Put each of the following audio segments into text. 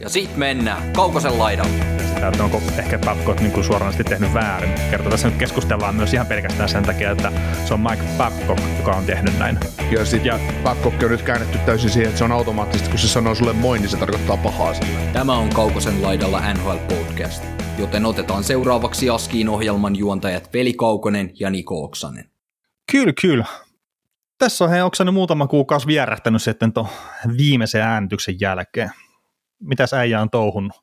Ja sit mennään Kaukosen laidalle. Sitä, että onko ehkä Babcock niin suoranaisesti tehnyt väärin. Kerta tässä nyt keskustellaan myös ihan pelkästään sen takia, että se on Mike Babcock, joka on tehnyt näin. Ja sitten ja... Babcock on nyt käännetty täysin siihen, että se on automaattisesti, kun se sanoo sulle moi, niin se tarkoittaa pahaa sille. Tämä on Kaukosen laidalla NHL Podcast, joten otetaan seuraavaksi Askiin ohjelman juontajat Veli Kaukonen ja Niko Oksanen. Kyllä, kyllä. Tässä on he Oksanen muutama kuukausi vierähtänyt sitten tuon viimeisen äänityksen jälkeen mitäs äijä on touhunnut?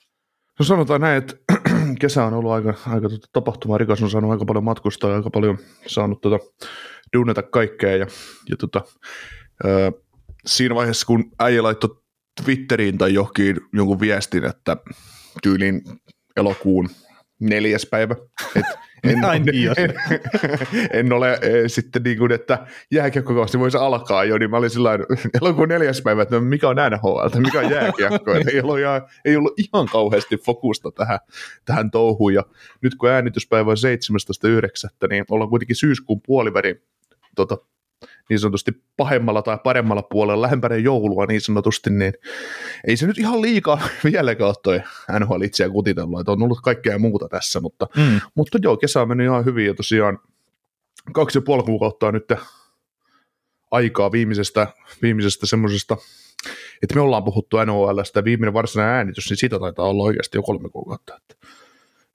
No sanotaan näin, että kesä on ollut aika, aika tuota, tapahtuma rikas, on saanut aika paljon matkustaa aika paljon saanut tuota, duunata kaikkea. Ja, ja tuota, ää, siinä vaiheessa, kun äijä laittoi Twitteriin tai johonkin jonkun viestin, että tyyliin elokuun neljäs päivä, että en, Ai niin, en, en, ole e, sitten niin kuin, että jääkiekkokausi voisi alkaa jo, niin mä olin sillä elokuun neljäs päivä, että no, mikä on NHL, mikä on jääkiekko, ei ollut, ihan, ei ollut ihan kauheasti fokusta tähän, tähän touhuun, ja nyt kun äänityspäivä on 17.9., niin ollaan kuitenkin syyskuun puoliväri tota, niin sanotusti pahemmalla tai paremmalla puolella, lähempänä joulua niin sanotusti, niin ei se nyt ihan liikaa vieläkään ole toi NHL itseä kutitellut, että on ollut kaikkea muuta tässä, mutta, mm. mutta joo, kesä on mennyt ihan hyvin ja tosiaan kaksi ja puoli kuukautta on nyt aikaa viimeisestä, viimeisestä semmoisesta, että me ollaan puhuttu NHLstä viimeinen varsinainen äänitys, niin siitä taitaa olla oikeasti jo kolme kuukautta. Että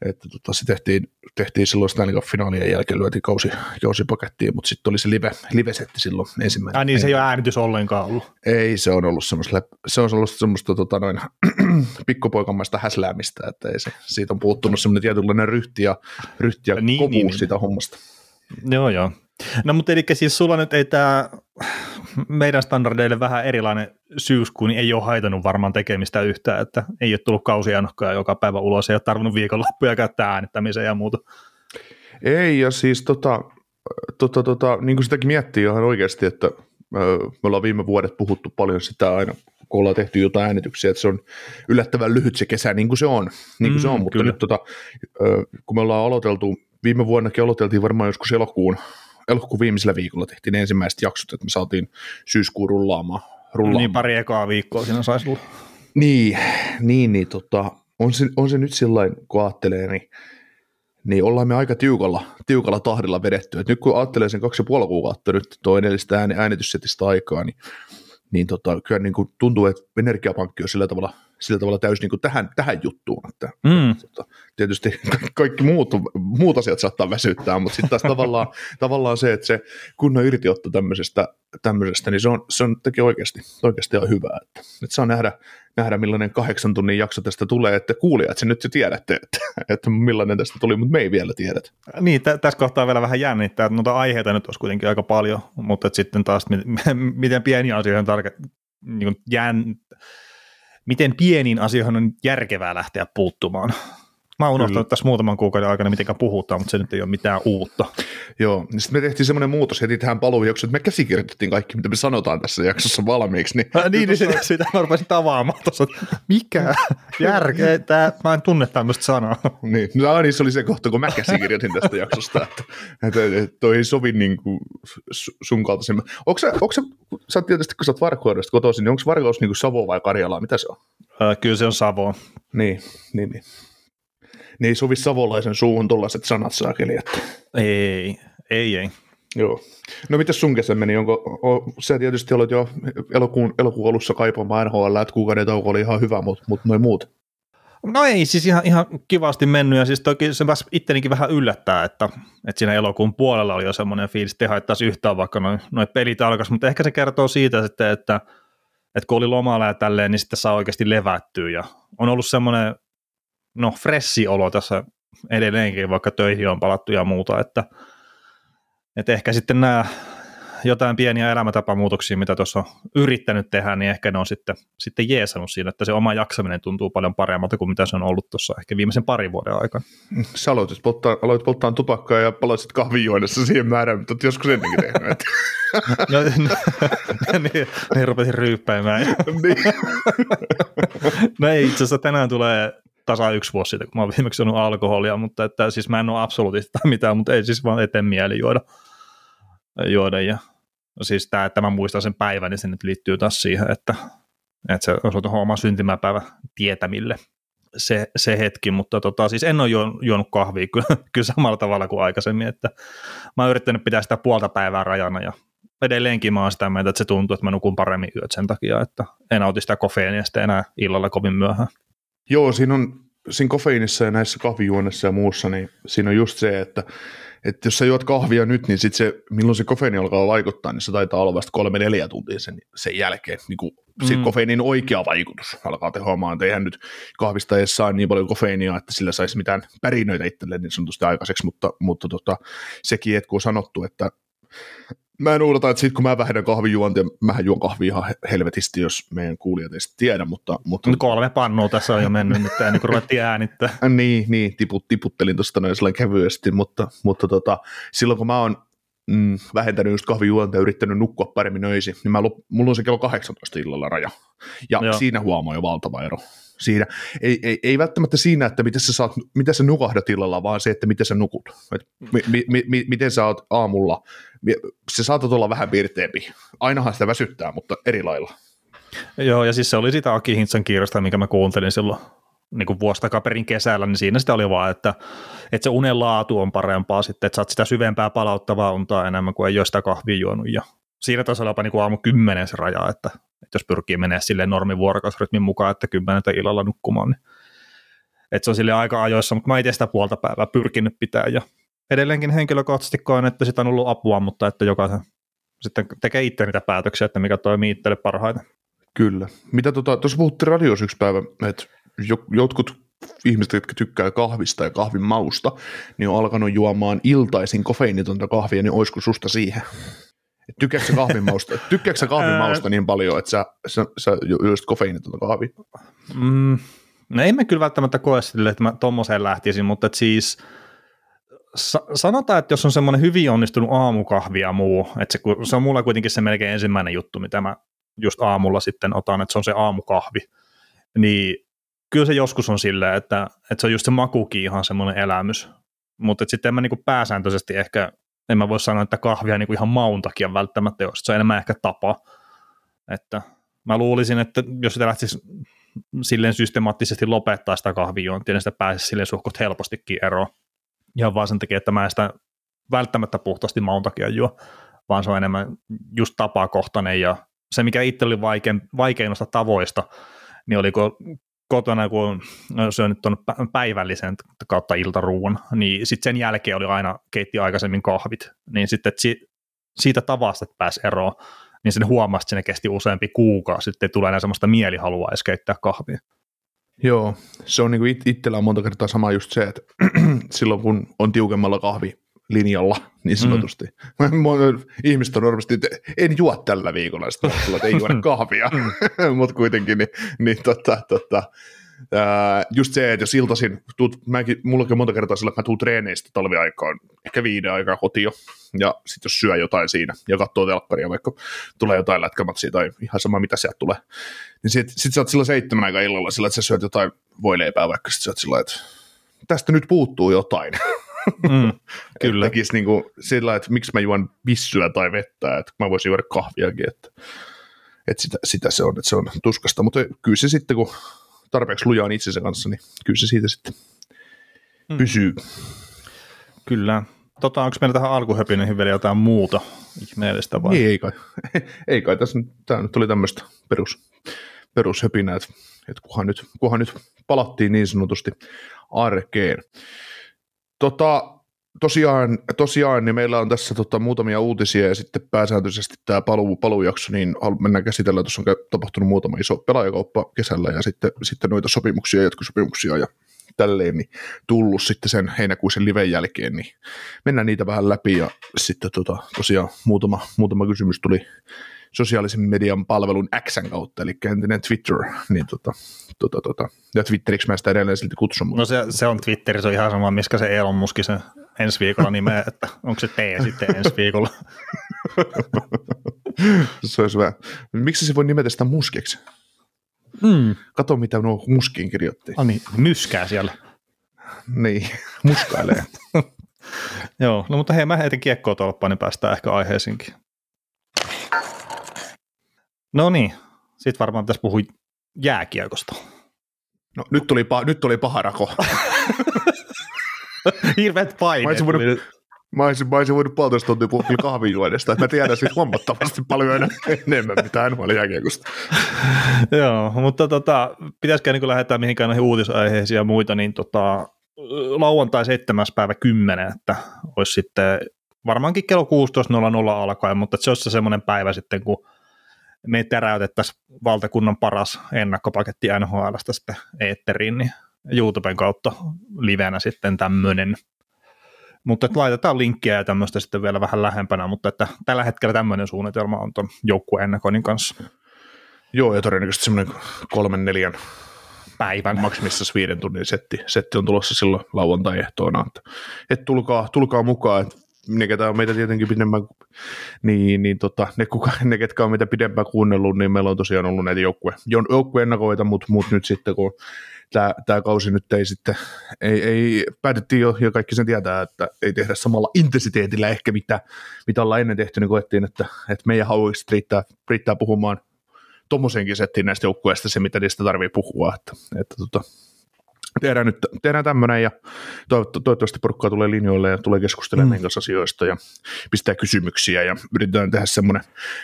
että tota, se tehtiin, tehtiin silloin Stanley Cup finaalien jälkeen, lyötiin kausi, kausi pakettiin, mutta sitten oli se live, live-setti silloin ensimmäinen. Äh, niin se ei ole äänitys ollenkaan ollut. Ei, se on ollut semmoista, se on ollut semmoista tota, noin, pikkupoikamaista häsläämistä, että ei se, siitä on puuttunut semmoinen tietynlainen ryhti ja, ryhti ja niin, kovuus niin, siitä hommasta. Joo, joo. No mutta eli siis sulla nyt ei tämä meidän standardeille vähän erilainen syyskuu, niin ei ole haitanut varmaan tekemistä yhtään, että ei ole tullut kausiannokkoja joka päivä ulos, ei ole tarvinnut viikonloppuja käyttää äänittämiseen ja muuta. Ei, ja siis tota, tota, tota, niin kuin sitäkin miettii ihan oikeasti, että me ollaan viime vuodet puhuttu paljon sitä aina, kun ollaan tehty jotain äänityksiä, että se on yllättävän lyhyt se kesä, niin kuin se on, niin kuin mm, se on. mutta kyllä. nyt tota, kun me ollaan aloiteltu, viime vuonnakin aloiteltiin varmaan joskus elokuun elokuun viimeisellä viikolla tehtiin ensimmäiset jaksot, että me saatiin syyskuun rullaamaan. rullaamaan. Niin pari ekaa viikkoa siinä saisi olla. Niin, niin, niin tota, on, se, on se nyt sellainen, kun ajattelee, niin, niin ollaan me aika tiukalla, tiukalla tahdilla vedetty. Et nyt kun ajattelee sen kaksi ja puoli kuukautta nyt tuo edellistä ääni, äänityssetistä aikaa, niin, niin tota, kyllä niin kuin tuntuu, että energiapankki on sillä tavalla – sillä tavalla täysin niin kuin tähän, tähän juttuun. Että, mm. että, tietysti kaikki muut, muut asiat saattaa väsyttää, mutta sitten taas tavallaan, tavallaan se, että se kunnon irtiotto tämmöisestä, tämmöisestä niin se on, se on tekee oikeasti, oikeasti ihan hyvää. Että, että saa nähdä, nähdä, millainen kahdeksan tunnin jakso tästä tulee, että kuulijat se nyt jo tiedätte, että, että millainen tästä tuli, mutta me ei vielä tiedetä. Niin, t- tässä kohtaa vielä vähän jännittää, että noita aiheita nyt olisi kuitenkin aika paljon, mutta sitten taas miten pieniä asioita tarke- niin jään, miten pieniin asioihin on järkevää lähteä puuttumaan. Mä oon unohtanut Kyllä. tässä muutaman kuukauden aikana, miten puhutaan, mutta se nyt ei ole mitään uutta. Joo, niin sitten me tehtiin semmoinen muutos heti tähän paluujaksoon, että me käsikirjoitettiin kaikki, mitä me sanotaan tässä jaksossa valmiiksi. Niin, äh, niin, niin sitä, sitä mä rupesin tavaamaan tuossa, mikä järkeä, tää, mä en tunne tämmöistä sanaa. niin, no niin, se oli se kohta, kun mä käsikirjoitin tästä jaksosta, että, että, että toi ei sovi niin kuin sun kaltaisen. Onko sä, onko sä, sä tietysti, kun sä oot Varkaudesta kotoisin, niin onko Varkaus niin kuin Savo vai Karjala, mitä se on? Äh, kyllä se on Savo. Niin, niin, niin ne ei sovi savolaisen suuhun tuollaiset sanat saakeli. Että. Ei, ei, ei. Joo. No mitäs sun kesä meni? Onko, o, sä tietysti olet jo elokuun, elokuun alussa kaipaamaan NHL, että kuukauden tauko oli ihan hyvä, mutta mut noin muut. No ei, siis ihan, ihan kivasti mennyt ja siis toki se ittenikin vähän yllättää, että, että siinä elokuun puolella oli jo semmoinen fiilis, että ei haittaisi yhtään vaikka noin noi pelit alkaisi, mutta ehkä se kertoo siitä sitten, että, että kun oli lomalla ja tälleen, niin sitten saa oikeasti levättyä ja on ollut semmoinen no fressi olo tässä edelleenkin, vaikka töihin on palattu ja muuta, että, että ehkä sitten nämä jotain pieniä elämäntapamuutoksia, mitä tuossa on yrittänyt tehdä, niin ehkä ne on sitten, sitten jeesannut siinä, että se oma jaksaminen tuntuu paljon paremmalta kuin mitä se on ollut tuossa ehkä viimeisen parin vuoden aikana. Sä aloitit polttaa, aloit polttaa tupakkaa ja palasit kahvijuodessa siihen määrään, mutta joskus ennenkin tehnyt. no, no, niin, niin rupesin ryyppäimään. niin. no ei, itse asiassa tänään tulee tasa yksi vuosi sitten, kun mä oon viimeksi juonut alkoholia, mutta että siis mä en ole absoluutista mitään, mutta ei siis vaan eteen mieli juoda. juoda ja siis tämä, että mä muistan sen päivän, niin se nyt liittyy taas siihen, että Että se on oma syntymäpäivä tietämille se, se hetki, mutta tota, siis en ole juonut kahvia kyllä, kyllä samalla tavalla kuin aikaisemmin, että mä oon yrittänyt pitää sitä puolta päivää rajana ja edelleenkin mä oon sitä mieltä, että se tuntuu, että mä nukun paremmin yöt sen takia, että en nauti sitä kofeenia sitten enää illalla kovin myöhään. Joo, siinä on siinä kofeiinissa ja näissä kahvijuonnissa ja muussa, niin siinä on just se, että, että jos sä juot kahvia nyt, niin sit se, milloin se kofeiini alkaa vaikuttaa, niin se taitaa olla vasta kolme neljä tuntia sen, sen jälkeen. Niin kuin mm. kofeiinin oikea vaikutus alkaa tehoamaan. Että eihän nyt kahvista edes saa niin paljon kofeiinia, että sillä saisi mitään pärinöitä itselleen niin sanotusti aikaiseksi, mutta, mutta tota, sekin, että kun on sanottu, että mä en uudata, että sit kun mä vähennän kahvijuontia, mähän juon kahvia ihan helvetisti, jos meidän kuulijat ei tiedä, mutta... mutta... Kolme pannua tässä on jo mennyt nyt, ennen kuin ruvettiin äänittää. niin, niin tiput, tiputtelin tuosta noin sellainen kevyesti, mutta, mutta tota, silloin kun mä oon mm, vähentänyt just kahvijuontia ja yrittänyt nukkua paremmin öisin, niin mä, mulla on se kello 18 illalla raja. Ja Joo. siinä huomaa jo valtava ero. Siinä, ei, ei, ei, välttämättä siinä, että miten sä, saat, miten sä nukahdat illalla, vaan se, että miten sä nukut. Et mi, mi, mi, miten sä oot aamulla. Se saatat olla vähän piirteempi. Ainahan sitä väsyttää, mutta eri lailla. Joo, ja siis se oli sitä Aki Hintsan kirjasta, mikä mä kuuntelin silloin niin kuin vuosi takaperin kesällä, niin siinä sitä oli vaan, että, että se unen laatu on parempaa sitten, että saat sitä syvempää palauttavaa untaa enemmän kuin ei ole sitä kahvia juonut ja siinä tasolla jopa niin kuin aamu kymmenen se raja, että, että jos pyrkii menemään silleen normivuorokausrytmin mukaan, että kymmeneltä illalla nukkumaan, niin että se on sille aika ajoissa, mutta mä itse sitä puolta päivää pyrkinyt pitää ja edelleenkin henkilökohtaisesti koen, että sitä on ollut apua, mutta että jokaisen sitten tekee itse niitä päätöksiä, että mikä toimii itselle parhaiten. Kyllä. Mitä tuota, tuossa puhuttiin radios yksi päivä, että jotkut ihmiset, jotka tykkää kahvista ja kahvin mausta, niin on alkanut juomaan iltaisin kofeiinitonta kahvia, niin olisiko susta siihen? Tykkääkö kahvin mausta, tykkääkö kahvin mausta niin paljon, että sä, sä, sä juosit kofeiinitonta kahvia? Mm, no en mä kyllä välttämättä koe sille, että mä tommoseen lähtisin, mutta et siis sa- sanotaan, että jos on semmoinen hyvin onnistunut aamukahvi ja muu, että se, se on mulla kuitenkin se melkein ensimmäinen juttu, mitä mä just aamulla sitten otan, että se on se aamukahvi, niin kyllä se joskus on silleen, että, että se on just se makukin ihan semmoinen elämys, mutta sitten en mä niin pääsääntöisesti ehkä, en mä voi sanoa, että kahvia niin ihan maun takia välttämättä jos se on enemmän ehkä tapa, että mä luulisin, että jos sitä lähtisi silleen systemaattisesti lopettaa sitä kahvijuontia, niin sitä pääsisi silleen suhkot helpostikin eroon. Ihan vaan sen takia, että mä en sitä välttämättä puhtaasti maun takia juo, vaan se on enemmän just tapakohtainen ja se, mikä itse oli vaikein, noista tavoista, niin oliko kotona, kun on syönyt tuon päivällisen kautta iltaruuan, niin sitten sen jälkeen oli aina keitti aikaisemmin kahvit, niin sitten si, siitä tavasta, pääsi eroon, niin sen huomasi, että sinne kesti useampi kuukausi, sitten ei tule enää sellaista mielihalua edes keittää kahvia. Joo, se on niin kuin itsellä on monta kertaa sama just se, että silloin kun on tiukemmalla kahvi linjalla, niin mm. sanotusti. Mm. Ihmiset on normaalisti, että en juo tällä viikolla, sitten että ei juoda kahvia, mm. mutta kuitenkin, niin, niin tota, tota, ää, just se, että jos iltaisin, tuut, mäkin, mullakin monta kertaa sillä, että mä tuun treeneistä talviaikaan, ehkä viiden aikaa kotiin ja sitten jos syö jotain siinä ja katsoo telkkaria, vaikka tulee jotain lätkämatsia tai ihan sama mitä sieltä tulee, niin sitten sit sä oot sillä seitsemän aikaa illalla sillä, että sä syöt jotain voileipää, vaikka sitten sä oot sillä, että tästä nyt puuttuu jotain. Mm, kyllä. Tekisi niin kuin sillä, että miksi mä juon vissyä tai vettä, että mä voisin juoda kahviakin, että, että sitä, sitä, se on, että se on tuskasta, mutta kyllä se sitten, kun tarpeeksi lujaa itsensä kanssa, niin kyllä se siitä sitten mm. pysyy. Kyllä. Tota, onko meillä tähän alkuhöpinöihin vielä jotain muuta ihmeellistä vai? Ei, ei kai. ei kai. Tässä tämä nyt tuli tämmöistä perus, perushöpinää, että, että kunhan, nyt, kunhan nyt palattiin niin sanotusti arkeen. Tota, tosiaan, tosiaan niin meillä on tässä tota, muutamia uutisia ja sitten pääsääntöisesti tämä paluu, paluujakso, niin mennään käsitellä, tuossa on tapahtunut muutama iso pelaajakauppa kesällä ja sitten, sitten noita sopimuksia, jatkosopimuksia ja tälleen, niin tullut sitten sen heinäkuisen liven jälkeen, niin mennään niitä vähän läpi ja sitten tota, tosiaan muutama, muutama kysymys tuli sosiaalisen median palvelun Xn kautta, eli entinen Twitter, niin tota, tota, tota, ja Twitteriksi mä sitä edelleen silti kutsun. No se, se on Twitter, se on ihan sama, miskä se Elon Musk se ensi viikolla nimeä, että onko se T sitten ensi viikolla. se olisi hyvä. Miksi se voi nimetä sitä Muskiksi? Mm. Kato, mitä nuo Muskiin kirjoitti. Ah niin, myskää siellä. niin, muskailee. Joo, no mutta hei, mä heitin kiekkoa tolppaan, niin päästään ehkä aiheisiinkin. No niin, Sitten varmaan pitäisi puhua jääkiekosta. No, nyt tuli, pa- nyt tuli paha rako. Hirveät paineet. Mä olisin mä olisin, mä olisin voinut puolitoista tuntia puhua kyllä kahvijuodesta, että mä tiedän siitä huomattavasti paljon enemmän, enemmän mitä NHL jääkiekosta. Joo, mutta tota, pitäisikö niin lähettää mihinkään noihin uutisaiheisiin ja muita, niin tota, lauantai 7. päivä 10, että olisi sitten varmaankin kello 16.00 alkaen, mutta se olisi semmoinen päivä sitten, kun me täräytettäisiin valtakunnan paras ennakkopaketti NHLstä sitten eetteriin, niin YouTuben kautta livenä sitten tämmöinen. Mutta että laitetaan linkkiä ja tämmöistä sitten vielä vähän lähempänä, mutta että tällä hetkellä tämmöinen suunnitelma on tuon joukkueen ennakoinnin kanssa. Joo, ja todennäköisesti semmoinen kolmen, neljän päivän. Maksimissa viiden tunnin setti, setti on tulossa silloin lauantai-ehtoona. Että, et tulkaa, tulkaa mukaan, että ne, ketä on meitä tietenkin pidemmän, niin, niin tota, ne, kuka, ne, ketkä on meitä pidempään kuunnellut, niin meillä on tosiaan ollut näitä joukkue, joukkueennakoita, mutta mut nyt sitten, kun tämä, tämä kausi nyt ei sitten, ei, ei, päätettiin jo, ja kaikki sen tietää, että ei tehdä samalla intensiteetillä ehkä mitä, mitä ollaan ennen tehty, niin koettiin, että, että meidän hauiksi riittää, riittää puhumaan tuommoisenkin settiin näistä joukkueista se, mitä niistä tarvii puhua, että, että tota, tehdään nyt tehdään tämmöinen ja toivottavasti porukkaa tulee linjoille ja tulee keskustelemaan mm. kanssa asioista ja pistää kysymyksiä ja yritetään tehdä semmoinen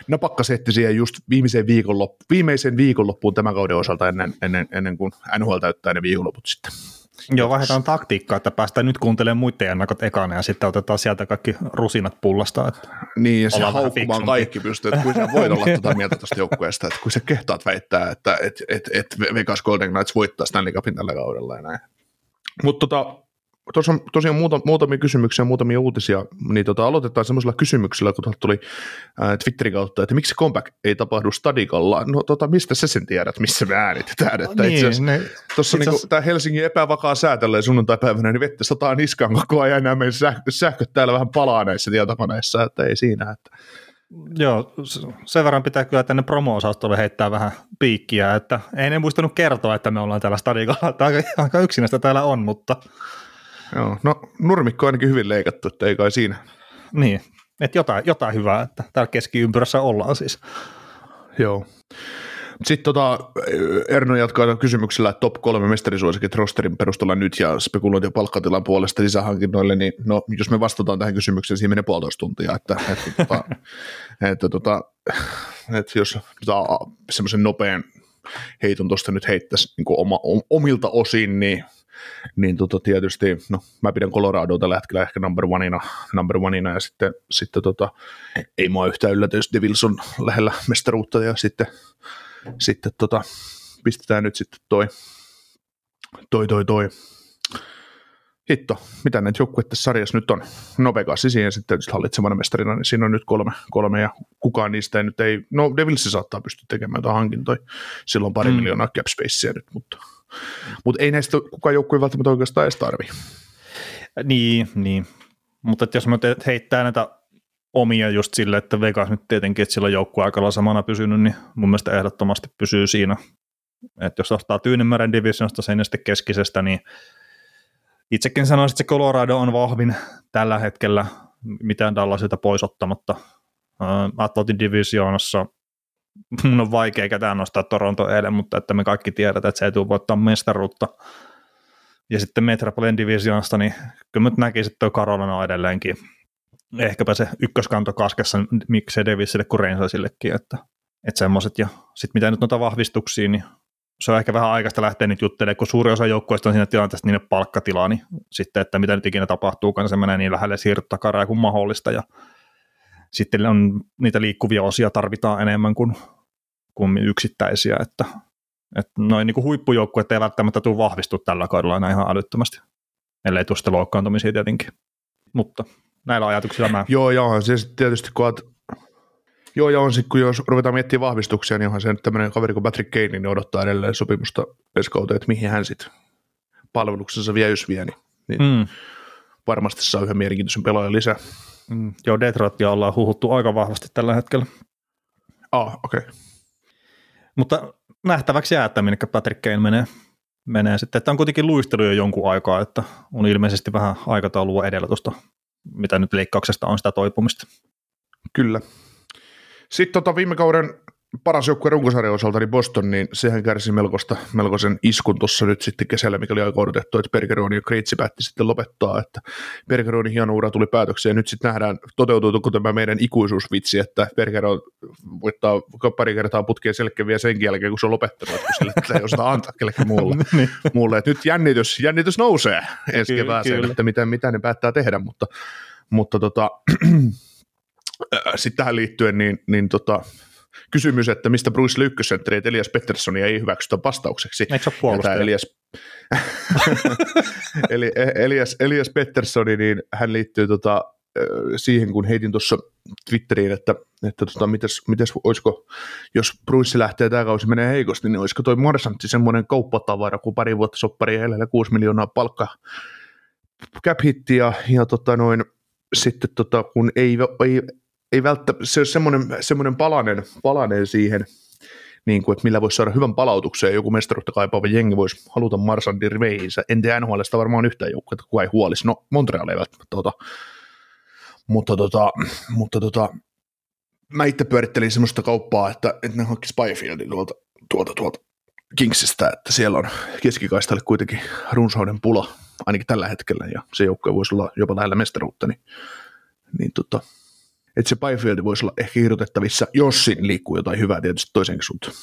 napakkasetti siihen just viimeiseen viikonloppuun, viimeisen viikonloppuun tämän kauden osalta ennen, ennen, ennen kuin NHL täyttää ne viikonloput sitten. Joo, vaihdetaan taktiikkaa, että päästään nyt kuuntelemaan muiden ennakot ekana ja sitten otetaan sieltä kaikki rusinat pullasta. Että niin, ja se haukkumaan kaikki pystyy, että kun sä voit olla tuota mieltä tuosta joukkueesta, että kun sä kehtaat väittää, että et, et, et Vegas Golden Knights voittaa Stanley Cupin tällä kaudella ja näin. Mutta tota, tuossa on tosiaan muuta, muutamia kysymyksiä, muutamia uutisia, niin tota, aloitetaan semmoisella kysymyksellä, kun tuli ää, Twitterin kautta, että miksi comeback ei tapahdu Stadikalla? No tota, mistä sä sen tiedät, missä me äänitetään? Että niin, ne, tuossa niinku, tämä Helsingin epävakaa säätellä sunnuntai-päivänä, niin vettä sataa niskaan koko ajan, nämä meidän sähköt, sähköt täällä vähän palaa näissä tietokoneissa, että ei siinä, että Joo, sen verran pitää kyllä tänne promo-osastolle heittää vähän piikkiä, että ei ne muistanut kertoa, että me ollaan täällä stadikalla, aika, aika yksinäistä täällä on, mutta Joo, no nurmikko on ainakin hyvin leikattu, että ei kai siinä. Niin, että jotain, jotain hyvää, että täällä keskiympyrässä ollaan siis. Joo. Sitten tota, Erno jatkaa kysymyksellä, että top kolme mestarisuosikit rosterin perusteella nyt ja spekulointi palkkatilan puolesta sisähankinnoille, niin no, jos me vastataan tähän kysymykseen, siinä menee puolitoista tuntia, että, että, tota, että, tota, että jos semmoisen nopean heiton tuosta nyt heittäisi niin oma, omilta osin, niin niin tota, tietysti, no mä pidän Coloradoa tällä hetkellä ehkä number oneina, number oneina ja sitten, sitten tota, ei mua yhtään yllätä, jos Devils on lähellä mestaruutta ja sitten, sitten tota, pistetään nyt sitten toi, toi, toi, toi, hitto, mitä näitä joukkueita tässä sarjassa nyt on? No Vegas siihen sitten hallitsevana mestarina, niin siinä on nyt kolme, kolme ja kukaan niistä ei nyt ei, no Devilsi saattaa pystyä tekemään jotain hankintoja, silloin pari mm. miljoonaa cap spacea nyt, mutta mutta ei näistä kukaan joukkue välttämättä oikeastaan edes tarvi. Niin, niin. mutta jos mä heittää näitä omia just sille, että Vegas nyt tietenkin, että sillä joukkue aika samana pysynyt, niin mun mielestä ehdottomasti pysyy siinä. Että jos ottaa Tyynemeren divisionista sen sitten keskisestä, niin itsekin sanoisin, että se Colorado on vahvin tällä hetkellä, mitään Dallasilta pois ottamatta. Atlantin divisionassa mun on vaikea ketään nostaa Toronto eilen, mutta että me kaikki tiedetään, että se ei tule voittaa mestaruutta. Ja sitten Metropolitan Divisionsta, niin kyllä mä näkisin, että tuo Carolina on edelleenkin ehkäpä se ykköskanto kaskessa miksei Davisille kuin Reinsasillekin, että, että semmoiset. Ja sitten mitä nyt noita vahvistuksia, niin se on ehkä vähän aikaista lähteä nyt juttelemaan, kun suuri osa joukkoista on siinä tilanteessa niiden palkkatilaa, niin sitten, että mitä nyt ikinä tapahtuu, se menee niin lähelle siirtotakaraa kuin mahdollista, ja sitten on niitä liikkuvia osia tarvitaan enemmän kuin, kuin yksittäisiä, että, että noin niin huippujoukkueet ei välttämättä tule vahvistua tällä kaudella enää ihan älyttömästi, ellei tule loukkaantumisia tietenkin, mutta näillä ajatuksilla mä... Joo, joo, siis tietysti kun oot, Joo, ja on sitten, kun jos ruvetaan miettimään vahvistuksia, niin onhan se nyt tämmöinen kaveri kuin Patrick Kane, niin odottaa edelleen sopimusta ensi että mihin hän sitten palveluksensa vie, jos vie, niin, niin mm. varmasti saa yhden mielenkiintoisen pelaajan lisää. Mm, joo, Detroitia ollaan huhuttu aika vahvasti tällä hetkellä. Ah, okei. Okay. Mutta nähtäväksi jää, että minne Patrick Kane menee, menee sitten. Että on kuitenkin luistelu jo jonkun aikaa, että on ilmeisesti vähän aikataulua edellä tuosta, mitä nyt leikkauksesta on sitä toipumista. Kyllä. Sitten tota viime kauden paras joukkue runkosarjan osalta, niin Boston, niin sehän kärsi melkoista, melkoisen iskun tuossa nyt sitten kesällä, mikä oli aika odotettu, että Bergeroni ja Kreitsi päätti sitten lopettaa, että Bergeronin hieno ura tuli päätökseen, ja nyt sitten nähdään, toteutuuko tämä meidän ikuisuusvitsi, että Bergeron voittaa pari kertaa putkeen selkeä vielä sen jälkeen, kun se on lopettanut, että sille ei osata antaa kellekään muulle. niin. muulle. Nyt jännitys, jännitys nousee ensi kevääseen, että mitä, mitä ne päättää tehdä, mutta, mutta tota, sitten tähän liittyen, niin, niin tota, kysymys, että mistä Bruce ykkössentteri, että Elias Petterssonia ei hyväksytä vastaukseksi. Eikö se ole Elias, Eli Elias, Elias Petterssoni, niin hän liittyy tota, siihen, kun heitin tuossa Twitteriin, että, että tota, mites, mites, olisiko, jos Bruce lähtee tämä kausi menee heikosti, niin olisiko toi Morsantti semmoinen kauppatavara, kun pari vuotta soppari ja 6 miljoonaa palkka cap hitti ja, ja tota noin, sitten tota, kun ei, ei, ei välttämättä, se on semmoinen, semmoinen palanen, palanen siihen, niin kuin, että millä voisi saada hyvän palautuksen, joku mestaruutta kaipaava jengi voisi haluta Marsandin riveihinsä. En tiedä NHLista varmaan yhtään joukkoa, että kuka ei huolisi. No, Montreal ei välttämättä ota. Mutta, tota, mutta tota, mä itse pyörittelin semmoista kauppaa, että, että ne hankki Spyfieldin tuolta, tuolta, tuolta Kingsistä, että siellä on keskikaistalle kuitenkin runsauden pula, ainakin tällä hetkellä, ja se joukkue voisi olla jopa lähellä mestaruutta, niin, niin tota, että se Byfield voisi olla ehkä irrotettavissa, jos siinä liikkuu jotain hyvää tietysti toisenkin suuntaan.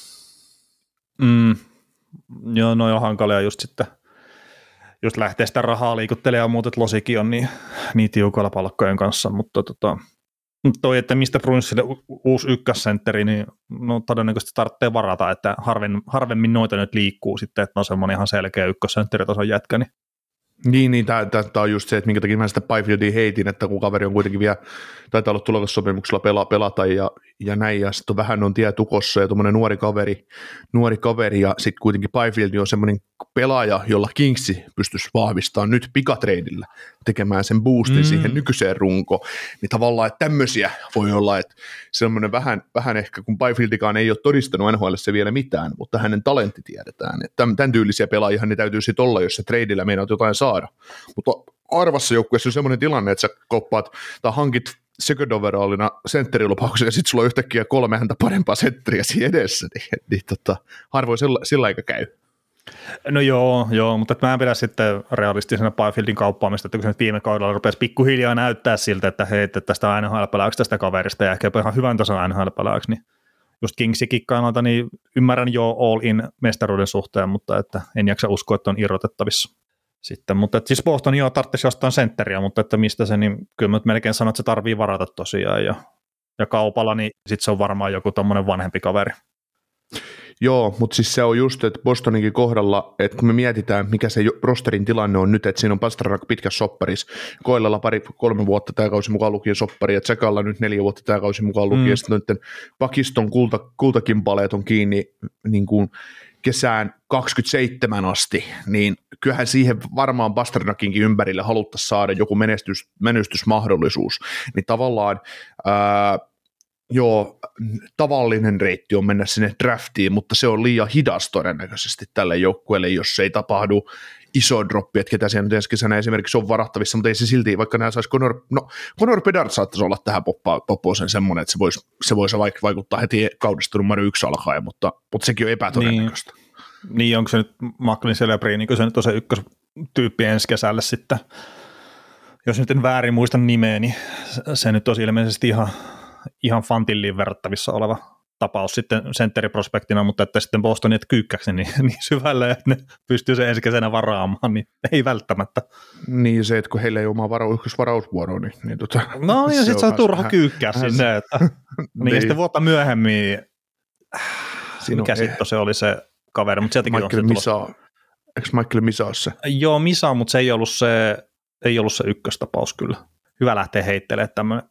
Mm, joo, no on hankalia just sitten, just lähtee sitä rahaa liikuttelemaan ja muut, että losikin on niin, niin tiukalla palkkojen kanssa, mutta tota, toi, että mistä Brunsille uusi ykkössentteri, niin no todennäköisesti tarvitsee varata, että harvemmin, harvemmin noita nyt liikkuu sitten, että on semmoinen ihan selkeä ykkössentteritason jätkä, niin niin, niin tämä, on just se, että minkä takia mä sitä Byfieldia heitin, että kun kaveri on kuitenkin vielä, taitaa olla tulokassopimuksella pela, pelata ja, ja näin, ja sitten vähän on tie tukossa ja tuommoinen nuori kaveri, nuori kaveri, ja sitten kuitenkin Byfield on semmoinen pelaaja, jolla Kingsi pystyisi vahvistamaan nyt pikatreidillä tekemään sen boostin mm. siihen nykyiseen runko, niin tavallaan, että tämmöisiä voi olla, että semmoinen vähän, vähän ehkä, kun Byfieldikaan ei ole todistanut NHL vielä mitään, mutta hänen talentti tiedetään, että tämän tyylisiä pelaajia ne täytyy sitten olla, jos se treidillä meinaat jotain saada, mutta arvassa joukkueessa on semmoinen tilanne, että sä koppaat tai hankit second overallina sentterilupauksen ja sitten sulla on yhtäkkiä kolme häntä parempaa sentteriä siinä edessä, niin, niin tota, harvoin sillä, sillä aika käy. No joo, joo mutta mä en pidä sitten realistisena Byfieldin kauppaamista, että kun se nyt viime kaudella rupesi pikkuhiljaa näyttää siltä, että hei, että tästä nhl tästä kaverista ja ehkä ihan hyvän tason nhl niin just Kingsikin kannalta, niin ymmärrän jo all in mestaruuden suhteen, mutta että en jaksa uskoa, että on irrotettavissa sitten, mutta että siis Boston joo tarvitsisi jostain sentteriä, mutta että mistä se, niin kyllä mä melkein sanon, että se tarvii varata tosiaan ja, ja kaupalla, niin sitten se on varmaan joku tommonen vanhempi kaveri. Joo, mutta siis se on just, että Bostoninkin kohdalla, että kun me mietitään, mikä se rosterin tilanne on nyt, että siinä on Pastranak pitkä sopparis, Koillalla pari, kolme vuotta tämä kausi mukaan lukien soppari, ja Tsekalla nyt neljä vuotta tämä kausi mukaan lukien, mm. ja sitten pakiston kulta, kultakimpaleet on kiinni niin kuin kesään 27 asti, niin kyllähän siihen varmaan Pasternakinkin ympärille haluttaisiin saada joku menestys, menestysmahdollisuus. Niin tavallaan ää, joo, tavallinen reitti on mennä sinne draftiin, mutta se on liian hidas todennäköisesti tälle joukkueelle, jos ei tapahdu iso droppi, että ketä siellä nyt ensi kesänä esimerkiksi on varattavissa, mutta ei se silti, vaikka nämä saisi Conor, no Conor Bedard saattaisi olla tähän poppooseen semmoinen, että se voisi, se voisi vaikuttaa heti kaudesta numero yksi alkaen, mutta, mutta sekin on epätodennäköistä. Niin, niin onko se nyt Macklin Celebri, niin se nyt on se ykköstyyppi ensi kesälle sitten, jos nyt en väärin muista nimeä, niin se nyt on ilmeisesti ihan ihan Fantilliin verrattavissa oleva tapaus sitten sentteriprospektina, mutta että sitten Bostonit kyykkäksi niin, niin syvälle, että ne pystyy sen ensi kesänä varaamaan, niin ei välttämättä. Niin se, että kun heillä ei ole omaa varau, varausvuoroa, niin, niin tota, No ja sitten se on turha kyykkää sinne, että, niin, niin. Ja sitten vuotta myöhemmin, Siinä mikä sitten se oli se kaveri, mutta sieltäkin Michael on se Misa, eikö Michael Misa ole se? Joo, Misa, mutta se ei ollut se, ei ollut se ykköstapaus kyllä. Hyvä lähteä heittelemään tämmöinen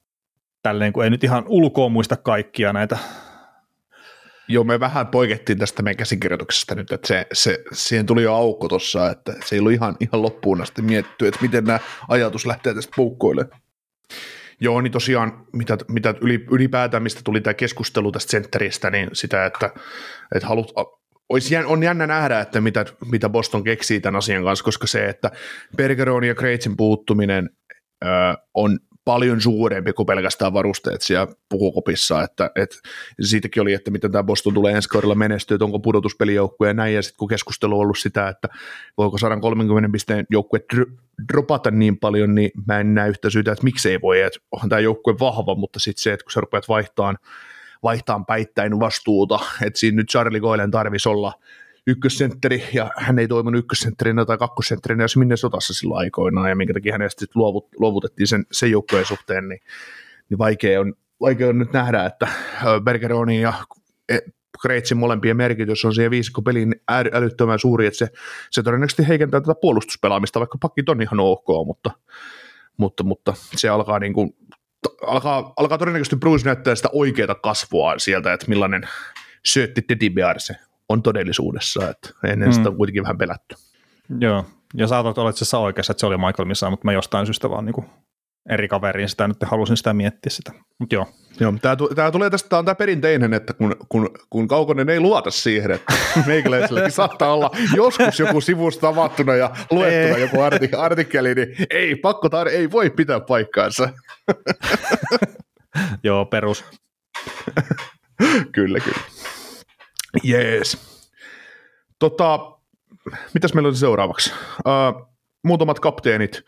tälleen, kun ei nyt ihan ulkoa muista kaikkia näitä. Joo, me vähän poikettiin tästä meidän käsikirjoituksesta nyt, että se, se, siihen tuli jo aukko tuossa, että se ei ollut ihan, ihan loppuun asti mietitty, että miten nämä ajatus lähtee tästä puukkoille. Joo, niin tosiaan, mitä, mitä ylipäätään, mistä tuli tämä keskustelu tästä sentteristä, niin sitä, että, että halut, olisi, on jännä nähdä, että mitä, mitä Boston keksii tämän asian kanssa, koska se, että Bergeron ja Kreitsin puuttuminen ö, on paljon suurempi kuin pelkästään varusteet siellä pukukopissa, että, että siitäkin oli, että miten tämä Boston tulee ensi kaudella menestyä, että onko pudotuspelijoukkue ja näin, ja sitten kun keskustelu on ollut sitä, että voiko 130 pisteen joukkue dropata niin paljon, niin mä en näe yhtä syytä, että miksei voi, että onhan tämä joukkue vahva, mutta sitten se, että kun sä rupeat vaihtaan päittäin vastuuta, että siinä nyt Charlie Goylen tarvisi olla ykkössentteri, ja hän ei toiminut ykkössentterinä tai kakkosentterinä, jos minne sotassa silloin aikoinaan, ja minkä takia hänestä luovut, luovutettiin sen, sen joukkojen suhteen, niin, niin vaikea, on, vaikea on nyt nähdä, että Bergeroni ja e, Kreitsin molempien merkitys on siihen viisikko pelin älyttömän suuri, että se, se todennäköisesti heikentää tätä puolustuspelaamista, vaikka pakit on ihan ok, mutta, mutta, mutta se alkaa niin kuin, alkaa, alkaa todennäköisesti Bruce näyttää sitä oikeaa kasvua sieltä, että millainen syötti Teddy Bear se on todellisuudessa, että ennen mm. sitä on kuitenkin vähän pelätty. Joo, ja saatat olla itse oikeassa, että se oli Michael Missa, mutta mä jostain syystä vaan niin eri kaveriin sitä nyt halusin sitä miettiä sitä, mutta joo. Joo, tämä, tämä tulee tästä, tämä on tämä perinteinen, että kun, kun, kun Kaukonen ei luota siihen, että meikäläiselläkin saattaa olla joskus joku sivusta avattuna ja luettuna ei. joku artik- artikkeli, niin ei, pakko tar- ei voi pitää paikkaansa. joo, perus. kyllä, kyllä. Jees. Tota, mitäs meillä on seuraavaksi? Uh, muutamat kapteenit.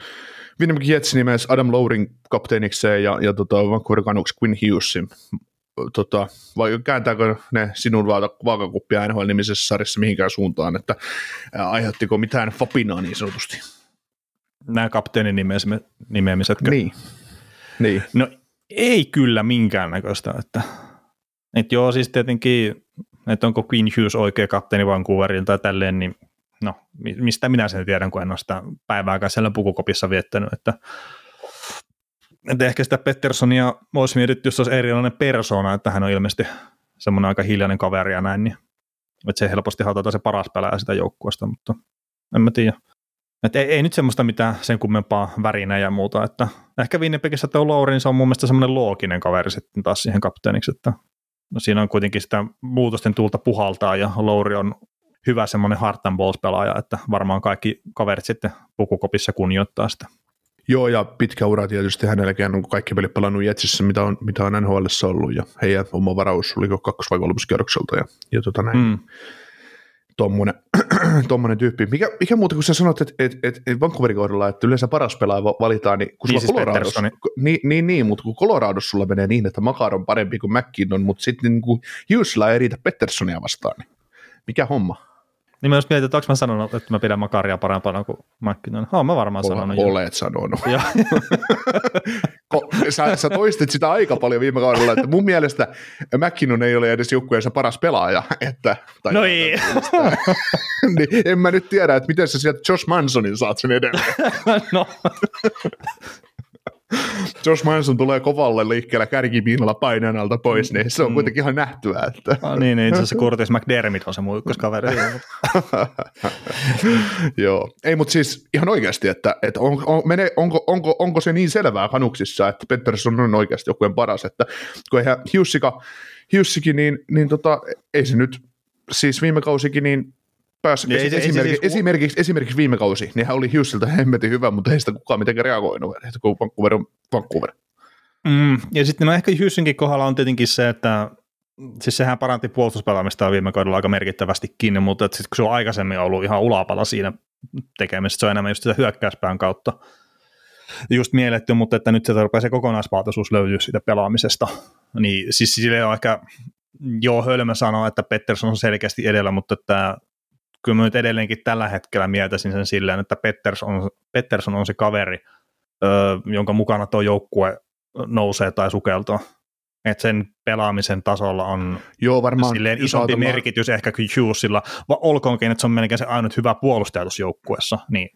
Winnipeg Jets nimesi Adam Lowring kapteenikseen ja, ja tota, Vancouver Canucks Quinn Hughesin. Tota, vai kääntääkö ne sinun vaakakuppia NHL-nimisessä sarjassa mihinkään suuntaan, että aiheuttiko mitään fapinaa niin sanotusti? Nämä kapteenin nimeämisetkö? Niin. niin. No ei kyllä minkäännäköistä, että, että joo siis tietenkin että onko Queen Hughes oikea kapteeni Vancouverin tai tälleen, niin no, mistä minä sen tiedän, kun en ole sitä päivääkään siellä pukukopissa viettänyt, että, että ehkä sitä Petterssonia olisi mietitty, jos olisi erilainen persona, että hän on ilmeisesti semmoinen aika hiljainen kaveri ja näin, niin että se helposti halutaan se paras pelaaja sitä joukkueesta, mutta en mä tiedä. Että ei, ei, nyt semmoista mitään sen kummempaa värinä ja muuta, että ehkä Winnipegissä tuo Laurin se on mun mielestä semmoinen looginen kaveri sitten taas siihen kapteeniksi, että no siinä on kuitenkin sitä muutosten tulta puhaltaa ja Louri on hyvä semmoinen heart and balls pelaaja, että varmaan kaikki kaverit sitten pukukopissa kunnioittaa sitä. Joo, ja pitkä ura tietysti hänelläkin on kaikki pelit pelannut Jetsissä, mitä on, mitä on NHL ollut, ja heidän oma varaus oli kakkos- vai kolmoskierrokselta, ja, ja tota näin. Mm tommonen, tommonen tyyppi. Mikä, mikä muuta, kun sä sanot, että et, et, et Vancouverin kohdalla, että yleensä paras pelaaja valitaan, niin kun sulla niin, siis niin, niin, niin, mutta kun Coloradossa sulla menee niin, että Makar on parempi kuin McKinnon, mutta sitten niin Hughesilla ei riitä Petterssonia vastaan, niin mikä homma? Niin mä just mietin, että onko mä sanonut, että mä pidän Makaria parempana kuin McKinnon. Oon mä varmaan Ola, sanonut. Olet sanonut. sä, sä, toistit sitä aika paljon viime kaudella, että mun mielestä McKinnon ei ole edes joukkueensa paras pelaaja. Että, tai no ei. niin, en mä nyt tiedä, että miten sä sieltä Josh Mansonin saat sen edelleen. no. Josh Manson tulee kovalle liikkeellä kärkipinnalla paineen alta pois, niin se on mm. kuitenkin ihan nähtyä. Että. Ah, niin, niin, itse asiassa Curtis McDermott on se mun ykköskaveri. Joo, ei mutta siis ihan oikeasti, että, että on, on, mene, onko, onko, onko, se niin selvää kanuksissa, että Pettersson on oikeasti joku paras, että kun eihän Hughesika, Hughesikin, niin, niin tota, ei se nyt, siis viime kausikin, niin pääsi niin esi- esimerkiksi, siis... esimerkiksi, esimerkiksi, viime kausi, niin hän oli Hughesilta hemmetin hyvä, mutta ei sitä kukaan mitenkään reagoinut, että kun Vancouver on Vancouver. Mm, ja sitten no ehkä Hughesinkin kohdalla on tietenkin se, että siis sehän paranti puolustuspelaamista viime kaudella aika merkittävästikin, mutta sitten kun se on aikaisemmin ollut ihan ulapala siinä tekemisessä, se on enemmän just sitä hyökkäyspään kautta just mielletty, mutta että nyt se rupeaa se kokonaisvaltaisuus löytyy siitä pelaamisesta, niin siis sille on ehkä, joo, hölmö sanoa, että Pettersson on selkeästi edellä, mutta että kyllä mä nyt edelleenkin tällä hetkellä mietäisin sen silleen, että Pettersson on, Pettersson on se kaveri, öö, jonka mukana tuo joukkue nousee tai sukeltaa. Että sen pelaamisen tasolla on Joo, varmaan silleen isompi merkitys ehkä kuin Hughesilla, va olkoonkin, että se on melkein se ainut hyvä puolustaja tuossa joukkueessa, niin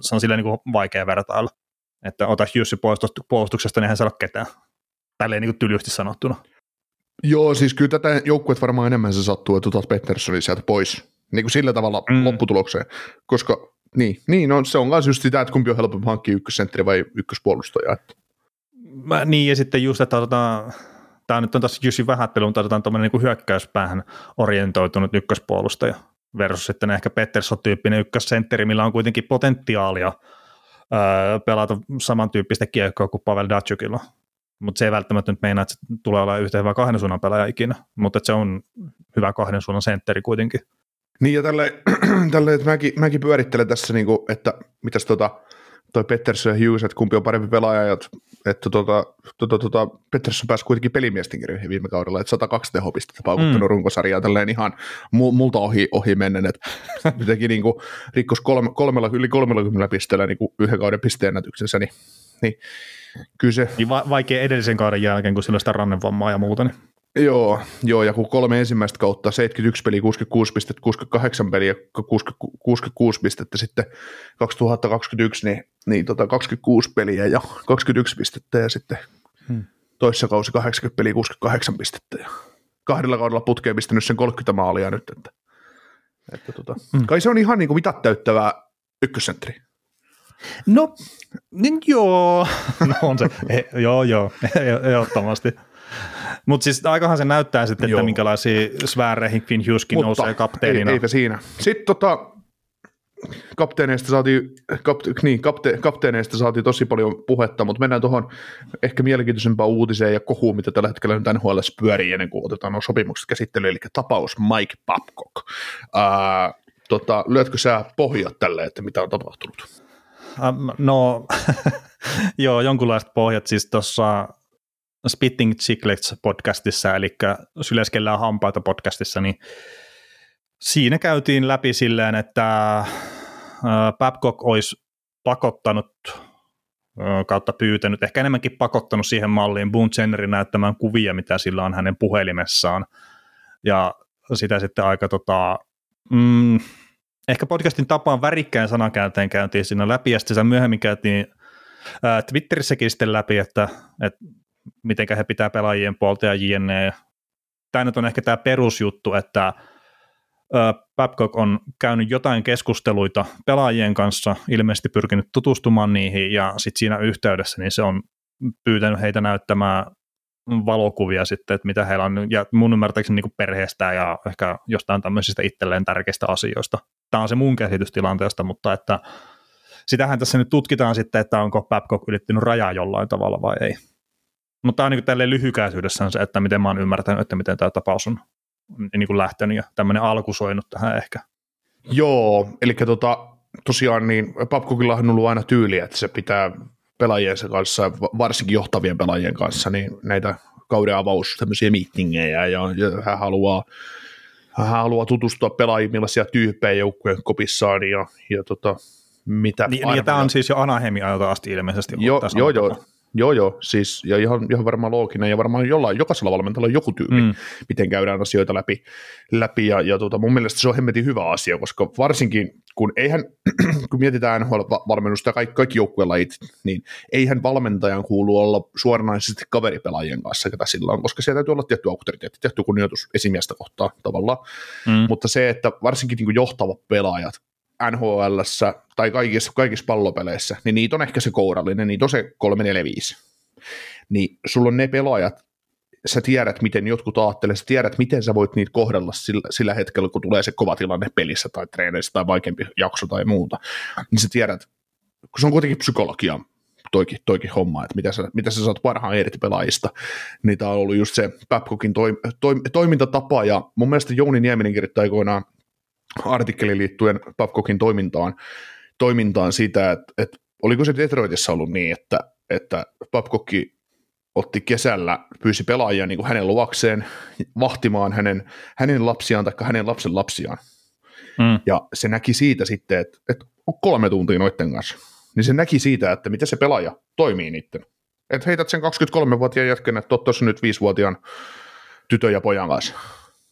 se on silleen niin kuin vaikea vertailla. Että ota Hughesin puolustuksesta, niin se ole ketään. Tälleen niin kuin tylysti sanottuna. Joo, siis kyllä tätä joukkuet varmaan enemmän se sattuu, että otat Petterssonin sieltä pois niin kuin sillä tavalla mm. lopputulokseen, koska niin, niin no, se on myös just sitä, että kumpi on helpompi hankkia ykkössentteri vai ykköspuolustaja. Että. Mä, niin, ja sitten just, että otetaan, tämä nyt on taas Jussi vähättely, mutta otetaan tuommoinen niin hyökkäyspäähän orientoitunut ykköspuolustaja versus sitten ehkä Pettersson-tyyppinen ykkössentteri, millä on kuitenkin potentiaalia öö, pelata samantyyppistä kiekkoa kuin Pavel Datsukilla. Mutta se ei välttämättä nyt meinaa, että se tulee olla yhtä hyvä kahden suunnan pelaaja ikinä, mutta se on hyvä kahden suunnan sentteri kuitenkin. Niin ja tälle, tälle että mäkin, mäkin pyörittelen tässä, niin kuin, että mitäs tota, toi Pettersson ja Hughes, että kumpi on parempi pelaaja, että, että tota, tota, tota, Pettersson pääsi kuitenkin pelimiesten kirjoihin viime kaudella, että 102 tehopistettä paukuttanut mm. runkosarjaa tälleen ihan multa ohi, ohi mennen, että jotenkin niin kuin rikkos kolme, kolmella, yli 30 pisteellä niin kuin yhden kauden pisteennätyksensä, niin, niin kyllä se... Niin va- vaikea edellisen kauden jälkeen, kun sillä sitä rannevammaa ja muuta, niin Joo, joo, ja kun kolme ensimmäistä kautta, 71 peliä, 66 pistettä, 68 peliä, 66 pistettä sitten 2021, niin, niin tota 26 peliä ja 21 pistettä ja sitten hmm. toissa kausi 80 peliä, 68 pistettä ja kahdella kaudella putkeen pistänyt sen 30 maalia nyt, että, että tota, hmm. kai se on ihan niin kuin mitat täyttävää ykkössentteri. No, niin joo, no on se, e, joo joo, ehdottomasti. Mutta siis aikahan se näyttää sitten, Joo. että minkälaisia sfääreihin Finn Mutta nousee kapteenina. Ei, eipä siinä. Sitten tota, kapteeneista saatiin, kapte, niin, kapte, kapteeneista saatiin tosi paljon puhetta, mutta mennään tuohon ehkä mielenkiintoisempaan uutiseen ja kohuun, mitä tällä hetkellä nyt NHL pyörii ennen kuin otetaan nuo sopimukset käsittelyyn, eli tapaus Mike Babcock. Ää, tota, lyötkö sä pohjat tälle, että mitä on tapahtunut? Um, no, joo, jonkunlaiset pohjat. Siis tuossa Spitting Chiclets podcastissa, eli Syleskellään hampaita podcastissa, niin siinä käytiin läpi silleen, että Babcock olisi pakottanut kautta pyytänyt, ehkä enemmänkin pakottanut siihen malliin Boone Jennerin näyttämään kuvia, mitä sillä on hänen puhelimessaan. Ja sitä sitten aika tota, mm, ehkä podcastin tapaan värikkään sanakäänteen käyntiin siinä läpi, ja sitten myöhemmin käytiin ää, Twitterissäkin sitten läpi, että, että miten he pitää pelaajien puolta ja jne. Tämä nyt on ehkä tämä perusjuttu, että Babcock on käynyt jotain keskusteluita pelaajien kanssa, ilmeisesti pyrkinyt tutustumaan niihin, ja sitten siinä yhteydessä niin se on pyytänyt heitä näyttämään valokuvia sitten, että mitä heillä on, ja mun ymmärtääkseni niin perheestä ja ehkä jostain tämmöisistä itselleen tärkeistä asioista. Tämä on se mun käsitys tilanteesta, mutta että sitähän tässä nyt tutkitaan sitten, että onko Babcock ylittänyt rajaa jollain tavalla vai ei. Mutta tämä on niin tälleen lyhykäisyydessään se, että miten mä oon ymmärtänyt, että miten tämä tapaus on niin kuin lähtenyt ja tämmöinen alku soinut tähän ehkä. Joo, eli tota, tosiaan niin Babcockilla on ollut aina tyyli, että se pitää pelaajiensa kanssa, varsinkin johtavien pelaajien kanssa, niin näitä kauden avaus, tämmöisiä meetingejä, ja, ja hän haluaa hän haluaa tutustua pelaajiin, millaisia tyyppejä joukkueen kopissaan, ja, ja tota, mitä niin, niin tämä on siis jo Anaheimin ajalta asti ilmeisesti. Joo, joo, joo. Joo, joo, siis ja ihan, ihan varmaan looginen ja varmaan jollain, jokaisella valmentajalla on joku tyyli, mm. miten käydään asioita läpi, läpi ja, ja tuota, mun mielestä se on hemmetin hyvä asia, koska varsinkin kun eihän, kun mietitään NHL-valmennusta ja kaikki, kaikki joukkuelajit, niin eihän valmentajan kuulu olla suoranaisesti kaveripelaajien kanssa, ketä sillä on, koska siellä täytyy olla tietty auktoriteetti, tietty kunnioitus esimiestä kohtaa tavallaan, mm. mutta se, että varsinkin niin johtavat pelaajat nhl tai kaikissa, kaikissa pallopeleissä, niin niitä on ehkä se kourallinen, niitä on se 345. Niin sulla on ne pelaajat, sä tiedät, miten jotkut ajattelee, sä tiedät, miten sä voit niitä kohdella sillä, sillä hetkellä, kun tulee se kova tilanne pelissä tai treeneissä tai vaikeampi jakso tai muuta, niin sä tiedät, kun se on kuitenkin psykologia, toikin, toikin homma, että mitä sä, mitä sä saat parhaan irti pelaajista, niin tämä on ollut just se Babcockin toi, toi, toimintatapa, ja mun mielestä Jouni Nieminen kirjoittaa aikoinaan artikkeli liittyen Babcockin toimintaan, toimintaan sitä, että, että oliko se Detroitissa ollut niin, että, että Babcockki otti kesällä, pyysi pelaajia niin kuin hänen luvakseen vahtimaan hänen, hänen lapsiaan tai hänen lapsen lapsiaan. Mm. Ja se näki siitä sitten, että, että on kolme tuntia noiden kanssa. Niin se näki siitä, että miten se pelaaja toimii niiden. Että heität sen 23-vuotiaan jätkän, että tuossa nyt 5-vuotiaan tytön ja pojan kanssa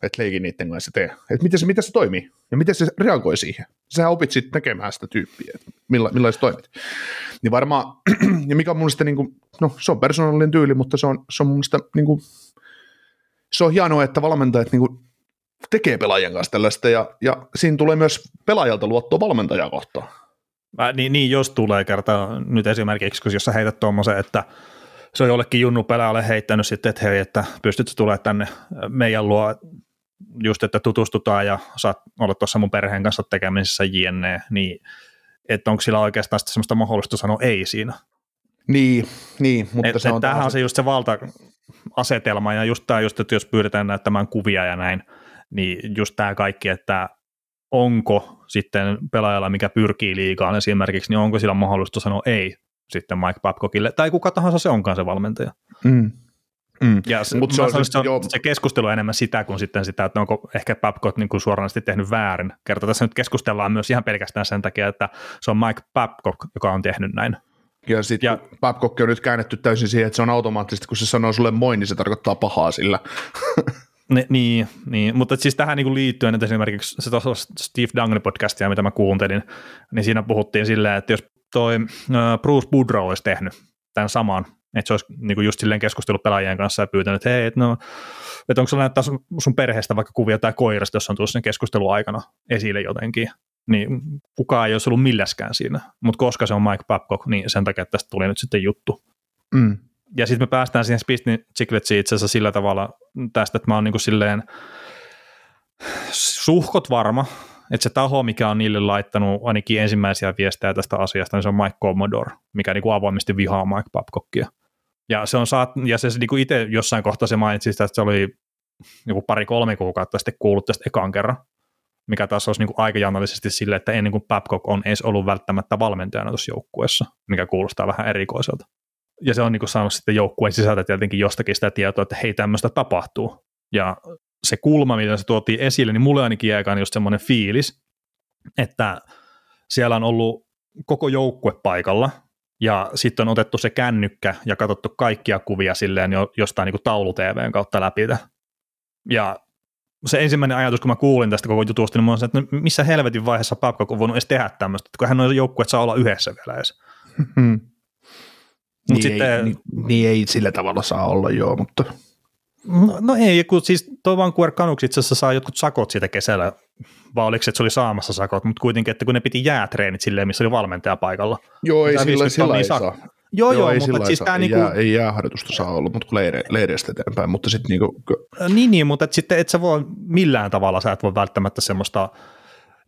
että leikin niiden kanssa tee. Että miten se, miten se toimii ja miten se reagoi siihen. Sä opit sitten tekemään sitä tyyppiä, että milla, millaiset toimit. Niin varmaan, ja mikä on mun mielestä, niin kuin, no se on persoonallinen tyyli, mutta se on, se on mun mielestä, niin kuin, se on hienoa, että valmentajat niin kuin, tekee pelaajien kanssa tällaista, ja, ja siinä tulee myös pelaajalta luottoa valmentajaa kohtaan. Mä, niin, niin, jos tulee kerta nyt esimerkiksi, kun jos sä heität tuommoisen, että se on jollekin junnu pelaajalle heittänyt sitten, että hei, että pystytkö tulemaan tänne meidän luo just, että tutustutaan ja saat olla tuossa mun perheen kanssa tekemisissä jne, niin että onko sillä oikeastaan sitten semmoista mahdollista sanoa ei siinä. Niin, niin mutta et, se et on tämähän on se just se valta-asetelma, ja just tämä, just, että jos pyydetään näyttämään kuvia ja näin, niin just tämä kaikki, että onko sitten pelaajalla, mikä pyrkii liigaan esimerkiksi, niin onko sillä mahdollista sanoa ei sitten Mike Babcockille, tai kuka tahansa se onkaan se valmentaja. Mm. Mm. Ja se, Mut se se, on on, se- se, on, joo. se keskustelu on enemmän sitä kuin sitten sitä, että onko ehkä Babcock niin kuin suoranaisesti tehnyt väärin. Kerta tässä nyt keskustellaan myös ihan pelkästään sen takia, että se on Mike Babcock, joka on tehnyt näin. Ja sitten Ja- Babcock on nyt käännetty täysin siihen, että se on automaattisesti, kun se sanoo sulle moi, niin se tarkoittaa pahaa sillä. Ne, niin, niin, mutta siis tähän niin liittyen, että esimerkiksi se Steve Dungnin podcastia, mitä mä kuuntelin, niin siinä puhuttiin silleen, että jos toi äh, Bruce Boudreau olisi tehnyt tämän saman, että se olisi niin kuin just silleen keskustellut pelaajien kanssa ja pyytänyt, että hei, että no, että onko sulla näyttää sun, sun perheestä vaikka kuvia tai koirasta, jos on tullut sen keskustelun aikana esille jotenkin, niin kukaan ei olisi ollut milläskään siinä, mutta koska se on Mike Babcock, niin sen takia tästä tuli nyt sitten juttu Mm. ja sitten me päästään siihen Spittin Chicletsiin itse asiassa sillä tavalla tästä, että mä oon niin kuin silleen suhkot varma, että se taho, mikä on niille laittanut ainakin ensimmäisiä viestejä tästä asiasta, niin se on Mike Commodore, mikä niin kuin avoimesti vihaa Mike Babcockia. Ja se on saat, ja se niin kuin itse jossain kohtaa se mainitsi että se oli niin kuin pari-kolme kuukautta sitten kuullut tästä ekan kerran, mikä taas olisi niin kuin aikajanallisesti sille, että ennen kuin Babcock on edes ollut välttämättä valmentajana tuossa joukkueessa, mikä kuulostaa vähän erikoiselta. Ja se on niin kuin saanut sitten joukkueen sisältä tietenkin jostakin sitä tietoa, että hei, tämmöistä tapahtuu. Ja se kulma, mitä se tuotiin esille, niin mulle ainakin jäi just semmoinen fiilis, että siellä on ollut koko joukkue paikalla, ja sitten on otettu se kännykkä ja katsottu kaikkia kuvia silleen jo, jostain niin taulu-TVn kautta läpi. Ja se ensimmäinen ajatus, kun mä kuulin tästä koko jutusta, niin mä se, että no missä helvetin vaiheessa Babcock on voinut edes tehdä tämmöistä, että kun hän on joukkue, että saa olla yhdessä vielä edes. Mm. Mut niin, sitten- ei, niin, niin, ei sillä tavalla saa olla, joo, mutta No, no ei, kun siis tuo Vancouver Canucks itse asiassa saa jotkut sakot siitä kesällä, vai oliko se, että se oli saamassa sakot, mutta kuitenkin, että kun ne piti jäätreenit silleen, missä oli valmentaja paikalla. joo, ei Tää sillä, 50 sillä ei sak- saa. Joo, joo, ei mutta siis saa. tämä ei, niinku, jää, ei jääharjoitusta saa olla, mutta kun leire, leireistä eteenpäin, mutta sitten niinku, niin, niin, mutta et sitten et sä voi millään tavalla, sä et voi välttämättä semmoista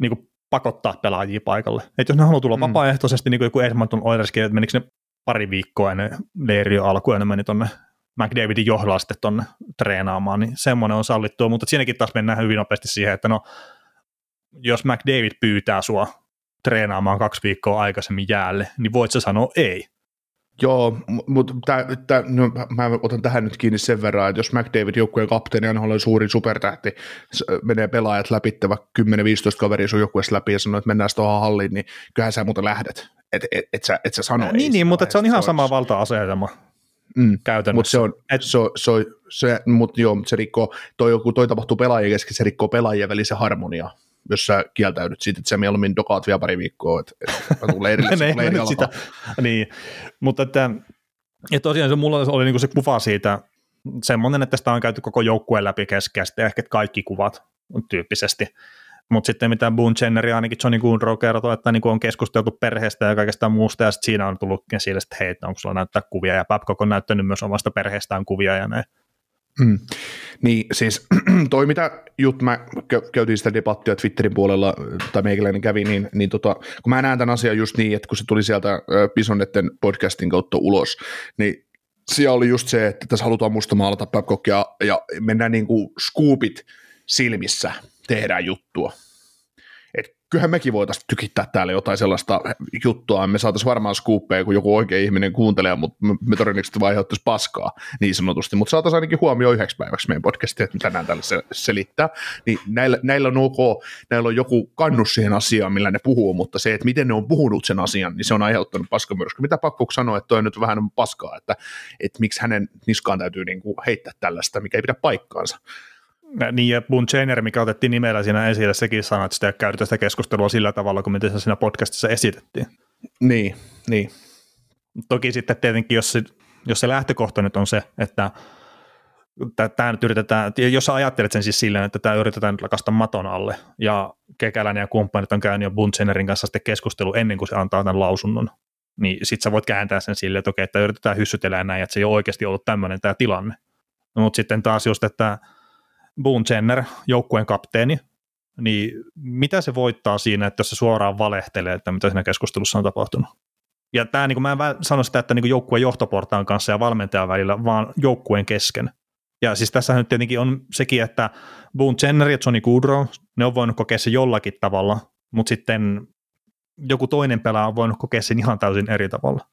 niinku pakottaa pelaajia paikalle. Et jos ne haluaa tulla Mm. vapaaehtoisesti, niin kuin joku Edmonton Oilerskin, että menikö ne pari viikkoa ennen leiriä alkua ja ne meni tonne McDavidin johdolla sitten tonne treenaamaan, niin semmoinen on sallittua, mutta siinäkin taas mennään hyvin nopeasti siihen, että no, jos McDavid pyytää sua treenaamaan kaksi viikkoa aikaisemmin jäälle, niin voit sä sanoa ei. Joo, mutta no, mä otan tähän nyt kiinni sen verran, että jos McDavid joukkueen kapteeni on suuri supertähti, menee pelaajat läpi, vaikka 10-15 kaveria sun joukkueessa läpi ja sanoo, että mennään tuohon halliin, niin kyllähän sä muuten lähdet. Et, et, et, sä, et sä sano ei niin, niin, mutta se on ihan sama valta-asetelma Mm. käytännössä. Mutta se on, Et- se, on- se, on- se, mut joo, se rikkoo, toi, joku, toi tapahtuu pelaajien kesken, se rikkoo pelaajien välisen harmonia, jos sä kieltäydyt siitä, että sä mieluummin dokaat vielä pari viikkoa, että et, mä tuun leirille, Ne kun alkaa. sitä. Niin, mutta että, ja tosiaan se mulla oli niinku se kuva siitä, semmoinen, että sitä on käyty koko joukkueen läpi keskeä, sitten ehkä kaikki kuvat tyyppisesti. Mutta sitten mitä Boone Jenner ja ainakin Johnny Goodrow kertoo, että niinku on keskusteltu perheestä ja kaikesta muusta, ja sitten siinä on tullut esille, että hei, onko sulla näyttää kuvia, ja Babcock on näyttänyt myös omasta perheestään kuvia ja näin. Mm. Niin siis toi mitä jut mä käytiin sitä debattia Twitterin puolella, tai meikäläinen kävi, niin, niin tota, kun mä näen tämän asian just niin, että kun se tuli sieltä Pisonetten podcastin kautta ulos, niin siellä oli just se, että tässä halutaan mustamaalata Babcockia ja mennään niin kuin scoopit silmissä tehdään juttua. Et kyllähän mekin voitaisiin tykittää täällä jotain sellaista juttua, me saataisiin varmaan skuuppeja, kun joku oikea ihminen kuuntelee, mutta me, todennäköisesti vaan paskaa niin sanotusti, mutta saataisiin ainakin huomioon yhdeksi päiväksi meidän podcastia, että tänään tällä se, selittää, niin näillä, näillä on ok, näillä on joku kannus siihen asiaan, millä ne puhuu, mutta se, että miten ne on puhunut sen asian, niin se on aiheuttanut paskamyrsky. Mitä Pakkuk sanoi, että toi nyt vähän on paskaa, että, että miksi hänen niskaan täytyy niin heittää tällaista, mikä ei pidä paikkaansa. Niin, ja Jenner, mikä otettiin nimellä siinä esille, sekin sanoi, että sitä ei käyty tästä keskustelua sillä tavalla, kuin miten se siinä podcastissa esitettiin. Niin, niin. Toki sitten tietenkin, jos se, jos se lähtökohta nyt on se, että tämä nyt yritetään, jos sä ajattelet sen siis silleen, että tämä yritetään nyt lakasta maton alle, ja Kekäläinen ja kumppanit on käynyt jo Bunchenerin kanssa sitten keskustelu ennen kuin se antaa tämän lausunnon, niin sit sä voit kääntää sen silleen, että okei, että yritetään hyssytellä näin, että se ei ole oikeasti ollut tämmöinen tämä tilanne. No, mutta sitten taas just, että Boone Jenner, joukkueen kapteeni, niin mitä se voittaa siinä, että jos se suoraan valehtelee, että mitä siinä keskustelussa on tapahtunut? Ja tämä, niin kuin, mä en sano sitä, että niin joukkueen johtoportaan kanssa ja valmentajan välillä, vaan joukkueen kesken. Ja siis tässä nyt tietenkin on sekin, että Boone Jenner ja Johnny Goodrow, ne on voinut kokea se jollakin tavalla, mutta sitten joku toinen pelaaja on voinut kokea sen ihan täysin eri tavalla.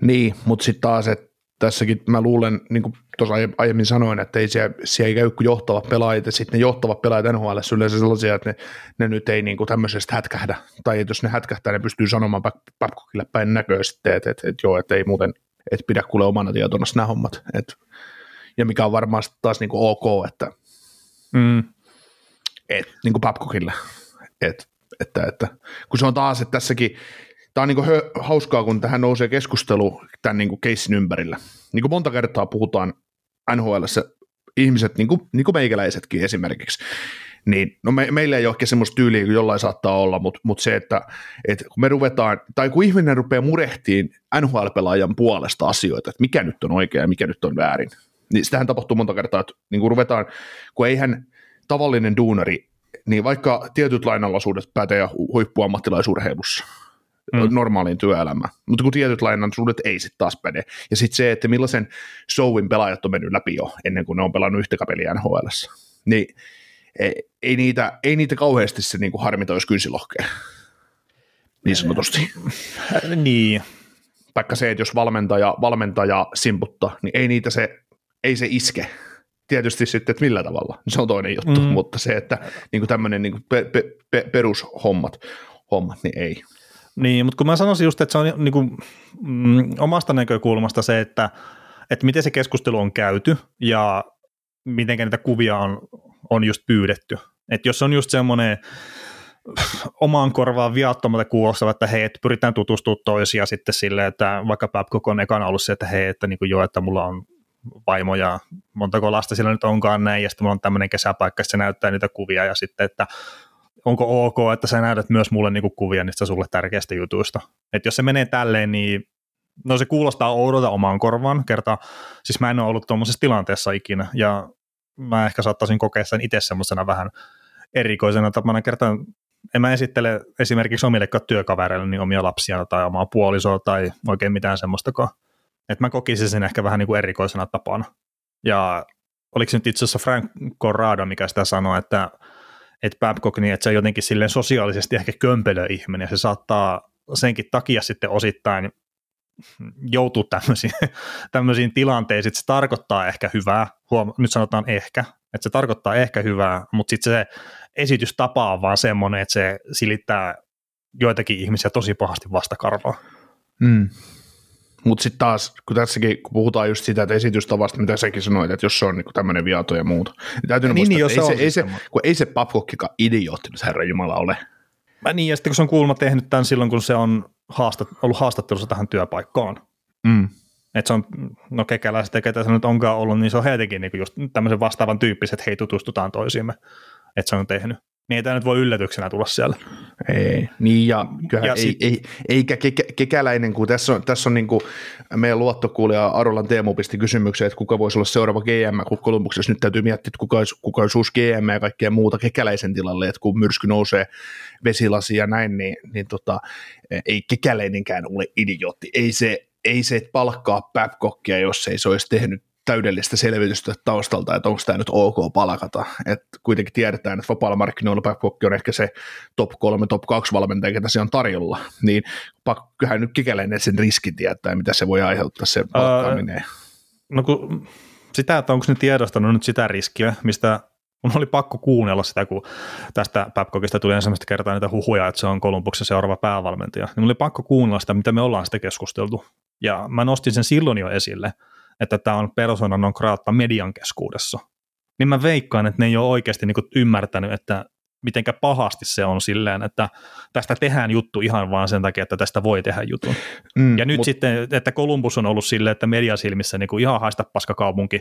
Niin, mutta sitten taas, että tässäkin mä luulen, niin kuin tuossa aiemmin sanoin, että ei siellä, siellä ei käy kuin johtavat pelaajat, ja sitten ne johtavat pelaajat NHL yleensä sellaisia, että ne, ne nyt ei niin kuin tämmöisestä hätkähdä, tai että jos ne hätkähtää, ne pystyy sanomaan Babcockille päin näköä sitten, että, että, että joo, että ei muuten, että pidä kuule omana tietona nämä hommat, että, ja mikä on varmaan taas niin kuin ok, että mm. et, niin kuin Babcockille, että, että, että, kun se on taas, että tässäkin, tämä on niin hö, hauskaa, kun tähän nousee keskustelu tämän niin keissin ympärillä. Niin kuin monta kertaa puhutaan NHL, ihmiset, niin kuin, niin kuin meikäläisetkin esimerkiksi, niin no me, meillä ei ole ehkä semmoista tyyliä kuin jollain saattaa olla, mutta, mutta se, että, että kun me ruvetaan, tai kun ihminen rupeaa murehtiin NHL-pelaajan puolesta asioita, että mikä nyt on oikein ja mikä nyt on väärin, niin sitähän tapahtuu monta kertaa, että niin kun ruvetaan, kun eihän tavallinen duunari, niin vaikka tietyt lainalaisuudet pätee huippuammattilaisurheilussa, mm. normaaliin työelämään. Mutta kun tietyt lainallisuudet ei sitten taas päde. Ja sitten se, että millaisen showin pelaajat on mennyt läpi jo ennen kuin ne on pelannut yhtä peliä nhl niin ei, ei, niitä, ei niitä kauheasti se niin kuin harmita, jos kynsilohkee. Niin sanotusti. niin. Vaikka se, että jos valmentaja, valmentaja simputtaa, niin ei niitä se, ei se iske tietysti sitten, että millä tavalla, se on toinen juttu, mm. mutta se, että niin tämmöinen niin pe, pe, pe, perushommat, hommat, niin ei. Niin, mutta kun mä sanoisin just, että se on niin kuin, mm, omasta näkökulmasta se, että, että miten se keskustelu on käyty ja miten niitä kuvia on, on just pyydetty. Että jos on just semmoinen omaan korvaan viattomalta kuulostava, että hei, että pyritään tutustumaan toisia sitten silleen, että vaikka Babcock on ekana ollut se, että hei, että niin kuin jo, että mulla on vaimo ja montako lasta sillä nyt onkaan näin, ja sitten mulla on tämmöinen kesäpaikka, se näyttää niitä kuvia, ja sitten, että onko ok, että sä näytät myös mulle niinku kuvia niistä sulle tärkeistä jutuista. Että jos se menee tälleen, niin no se kuulostaa oudolta omaan korvaan, kerta, siis mä en ole ollut tuommoisessa tilanteessa ikinä, ja mä ehkä saattaisin kokea sen itse semmoisena vähän erikoisena tapana kertaan, en mä esittele esimerkiksi omillekaan työkavereille niin omia lapsia tai omaa puolisoa tai oikein mitään semmoistakaan. Että mä kokisin sen ehkä vähän niin erikoisena tapana. Ja oliko se nyt itse asiassa Frank Corrado, mikä sitä sanoi, että että Babcock, niin että se on jotenkin silleen sosiaalisesti ehkä kömpelö ihminen, ja se saattaa senkin takia sitten osittain joutuu tämmöisiin, tämmöisiin tilanteisiin, se tarkoittaa ehkä hyvää, huom- nyt sanotaan ehkä, että se tarkoittaa ehkä hyvää, mutta sitten se esitystapa on vaan semmoinen, että se silittää joitakin ihmisiä tosi pahasti vastakarvaa. Mm. Mutta sitten taas, kun tässäkin kun puhutaan just sitä, että esitystavasta, mitä säkin sanoit, että jos se on niinku tämmöinen viato ja muuta, niin täytyy niin, muistaa, niin, ei, se, ei, se, kun ei se Babcockikaan idiootti nyt Herran Jumala ole. Mä niin, ja sitten kun se on kuulma tehnyt tämän silloin, kun se on haastat, ollut haastattelussa tähän työpaikkaan. Mm. Että se on, no kekäläiset ja ketä se nyt onkaan ollut, niin se on heitäkin niin just tämmöisen vastaavan tyyppiset, että hei tutustutaan toisiimme, että se on tehnyt niin ei tämä nyt voi yllätyksenä tulla siellä. Ei, niin ja, ja ei, sit... ei, eikä ke, kekäläinen, kun tässä on, tässä on niin kuin meidän luottokuulija Arolan Teemu pisti kysymyksen, että kuka voisi olla seuraava GM, kun Kolumbuksessa nyt täytyy miettiä, että kuka olisi, kuka olisi uusi GM ja kaikkea muuta kekäläisen tilalle, että kun myrsky nousee vesilasi ja näin, niin, niin tota, ei kekäläinenkään ole idiootti. Ei se, ei se, palkkaa Babcockia, jos ei se olisi tehnyt täydellistä selvitystä taustalta, että onko tämä nyt ok palkata. Et kuitenkin tiedetään, että vapaalla markkinoilla Babcock on ehkä se top 3, top 2 valmentaja, ketä se on tarjolla. Niin kyllähän nyt kikäläinen sen riskin tietää, mitä se voi aiheuttaa se palkkaaminen. Uh, no kun sitä, että onko ne tiedostanut nyt sitä riskiä, mistä mun oli pakko kuunnella sitä, kun tästä Babcockista tuli ensimmäistä kertaa niitä huhuja, että se on Kolumbuksen seuraava päävalmentaja. Niin mun oli pakko kuunnella sitä, mitä me ollaan sitä keskusteltu. Ja mä nostin sen silloin jo esille, että tämä on persona non grata median keskuudessa, niin mä veikkaan, että ne ei ole oikeasti niin ymmärtänyt, että mitenkä pahasti se on silleen, että tästä tehdään juttu ihan vaan sen takia, että tästä voi tehdä jutun. Mm, ja nyt mut... sitten, että Columbus on ollut silleen, että mediasilmissä niin kuin ihan haista paskakaupunki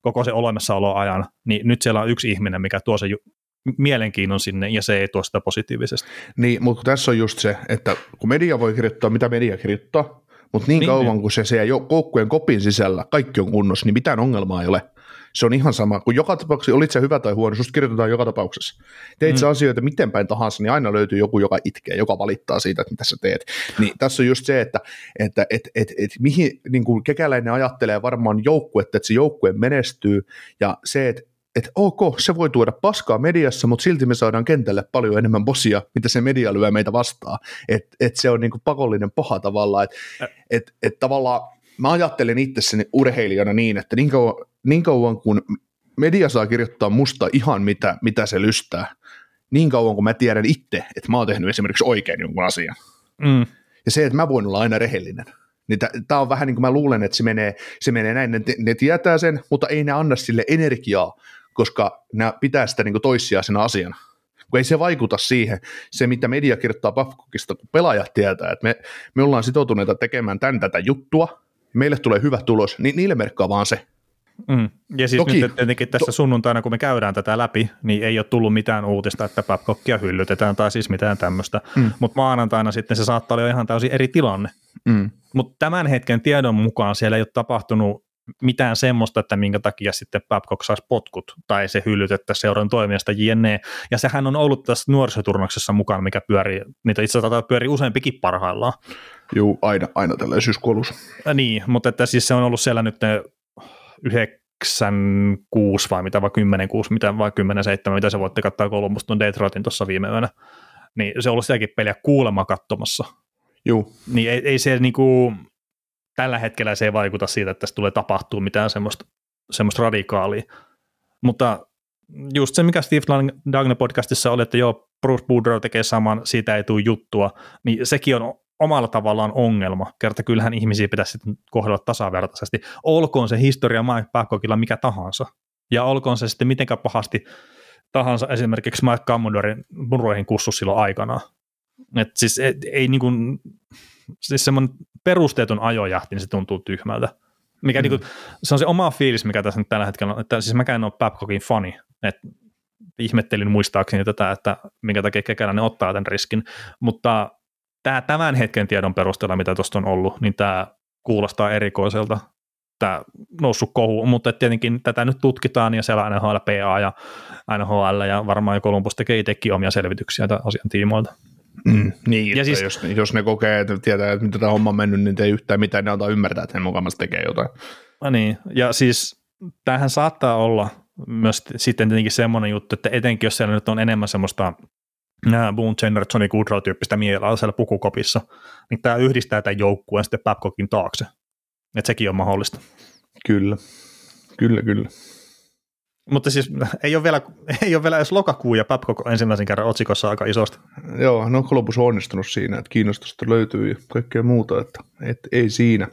koko se olemassaoloajan, niin nyt siellä on yksi ihminen, mikä tuo se ju- mielenkiinnon sinne, ja se ei tuo sitä positiivisesti. Niin, mutta tässä on just se, että kun media voi kirjoittaa, mitä media kirjoittaa, mutta niin, niin kauan niin. kuin se siellä joukkueen kopin sisällä kaikki on kunnossa, niin mitään ongelmaa ei ole. Se on ihan sama, kun joka tapauksessa, olit se hyvä tai huono, susta kirjoitetaan joka tapauksessa. Teit mm. asioita miten päin tahansa, niin aina löytyy joku, joka itkee, joka valittaa siitä, että mitä sä teet. Niin tässä on just se, että, että et, et, et, mihin niin kuin kekäläinen ajattelee varmaan joukkuetta, että se joukkue menestyy, ja se, että että ok, se voi tuoda paskaa mediassa, mutta silti me saadaan kentälle paljon enemmän bosia, mitä se media lyö meitä vastaan. Että et se on niinku pakollinen paha tavallaan, että et, et tavallaan mä ajattelen itsessäni urheilijana niin, että niin kauan, niin kauan kun media saa kirjoittaa musta ihan mitä, mitä se lystää, niin kauan kun mä tiedän itse, että mä oon tehnyt esimerkiksi oikein jonkun asian. Mm. Ja se, että mä voin olla aina rehellinen. Niin tämä on vähän niin kuin mä luulen, että se menee, se menee näin, ne, ne tietää sen, mutta ei ne anna sille energiaa, koska ne pitää sitä niin toissijaisena asiana. Kun ei se vaikuta siihen, se mitä media kirjoittaa Babcockista, kun pelaajat tietää, että me, me ollaan sitoutuneita tekemään tämän tätä juttua, meille tulee hyvä tulos, niin niille merkkaa vaan se. Mm. Ja siis Toki, nyt tietenkin tässä to- sunnuntaina, kun me käydään tätä läpi, niin ei ole tullut mitään uutista, että Babcockia hyllytetään tai siis mitään tämmöistä, mm. mutta maanantaina sitten se saattaa olla ihan täysin eri tilanne. Mm. Mutta tämän hetken tiedon mukaan siellä ei ole tapahtunut mitään semmoista, että minkä takia sitten Babcock saisi potkut tai se hyllytettä seuran toimijasta jne. Ja sehän on ollut tässä nuorisoturnauksessa mukaan, mikä pyörii, niitä itse asiassa pyörii useampikin parhaillaan. Joo, aina, aina tällä syyskuolussa. Ja niin, mutta että siis se on ollut siellä nyt 9 6 vai mitä, vai 10 6, mitä, vai 10 7, mitä se voitte katsoa Columbus tuon Detroitin tuossa viime yönä. Niin se on ollut sielläkin peliä kuulema katsomassa. Joo. Niin ei, ei se niinku, tällä hetkellä se ei vaikuta siitä, että tässä tulee tapahtuu mitään semmoista, semmoista radikaalia. Mutta just se, mikä Steve Dagne podcastissa oli, että joo, Bruce Boudreau tekee saman, siitä ei tule juttua, niin sekin on omalla tavallaan ongelma. Kerta kyllähän ihmisiä pitäisi sitten kohdella tasavertaisesti. Olkoon se historia Mike Babcockilla mikä tahansa. Ja olkoon se sitten mitenkä pahasti tahansa esimerkiksi Mike Commodoren muroihin kussu silloin aikanaan. Et siis et, ei niin kuin, siis semmoinen perusteeton ajojahti, niin se tuntuu tyhmältä. Mikä mm. niin kuin, se on se oma fiilis, mikä tässä nyt tällä hetkellä on, että siis mäkään en ole Babcockin fani, että ihmettelin muistaakseni tätä, että minkä takia kekäläinen ottaa tämän riskin, mutta tämä tämän hetken tiedon perusteella, mitä tuosta on ollut, niin tämä kuulostaa erikoiselta, tämä noussut kohu, mutta tietenkin tätä nyt tutkitaan ja siellä NHL, PA ja NHL ja varmaan Columbus tekee itsekin omia selvityksiä tämän asian tiimoilta. Mm, niin, ja siis, jos, jos ne kokee, että tietää, että mitä tämä homma on mennyt, niin ei yhtään mitään, ne antaa ymmärtää, että he mukamassa tekee jotain. No niin, ja siis tämähän saattaa olla myös sitten tietenkin semmoinen juttu, että etenkin jos siellä nyt on enemmän semmoista Boone Jenner, Johnny Goodrow-tyyppistä mielaa siellä pukukopissa, niin tämä yhdistää tämän joukkueen sitten Babcockin taakse. Että sekin on mahdollista. Kyllä, kyllä, kyllä. Mutta siis ei ole vielä, ei ole vielä edes lokakuu ja Babcock ensimmäisen kerran otsikossa aika isosti. Joo, no Columbus on onnistunut siinä, että kiinnostusta löytyy ja kaikkea muuta, että, että ei siinä.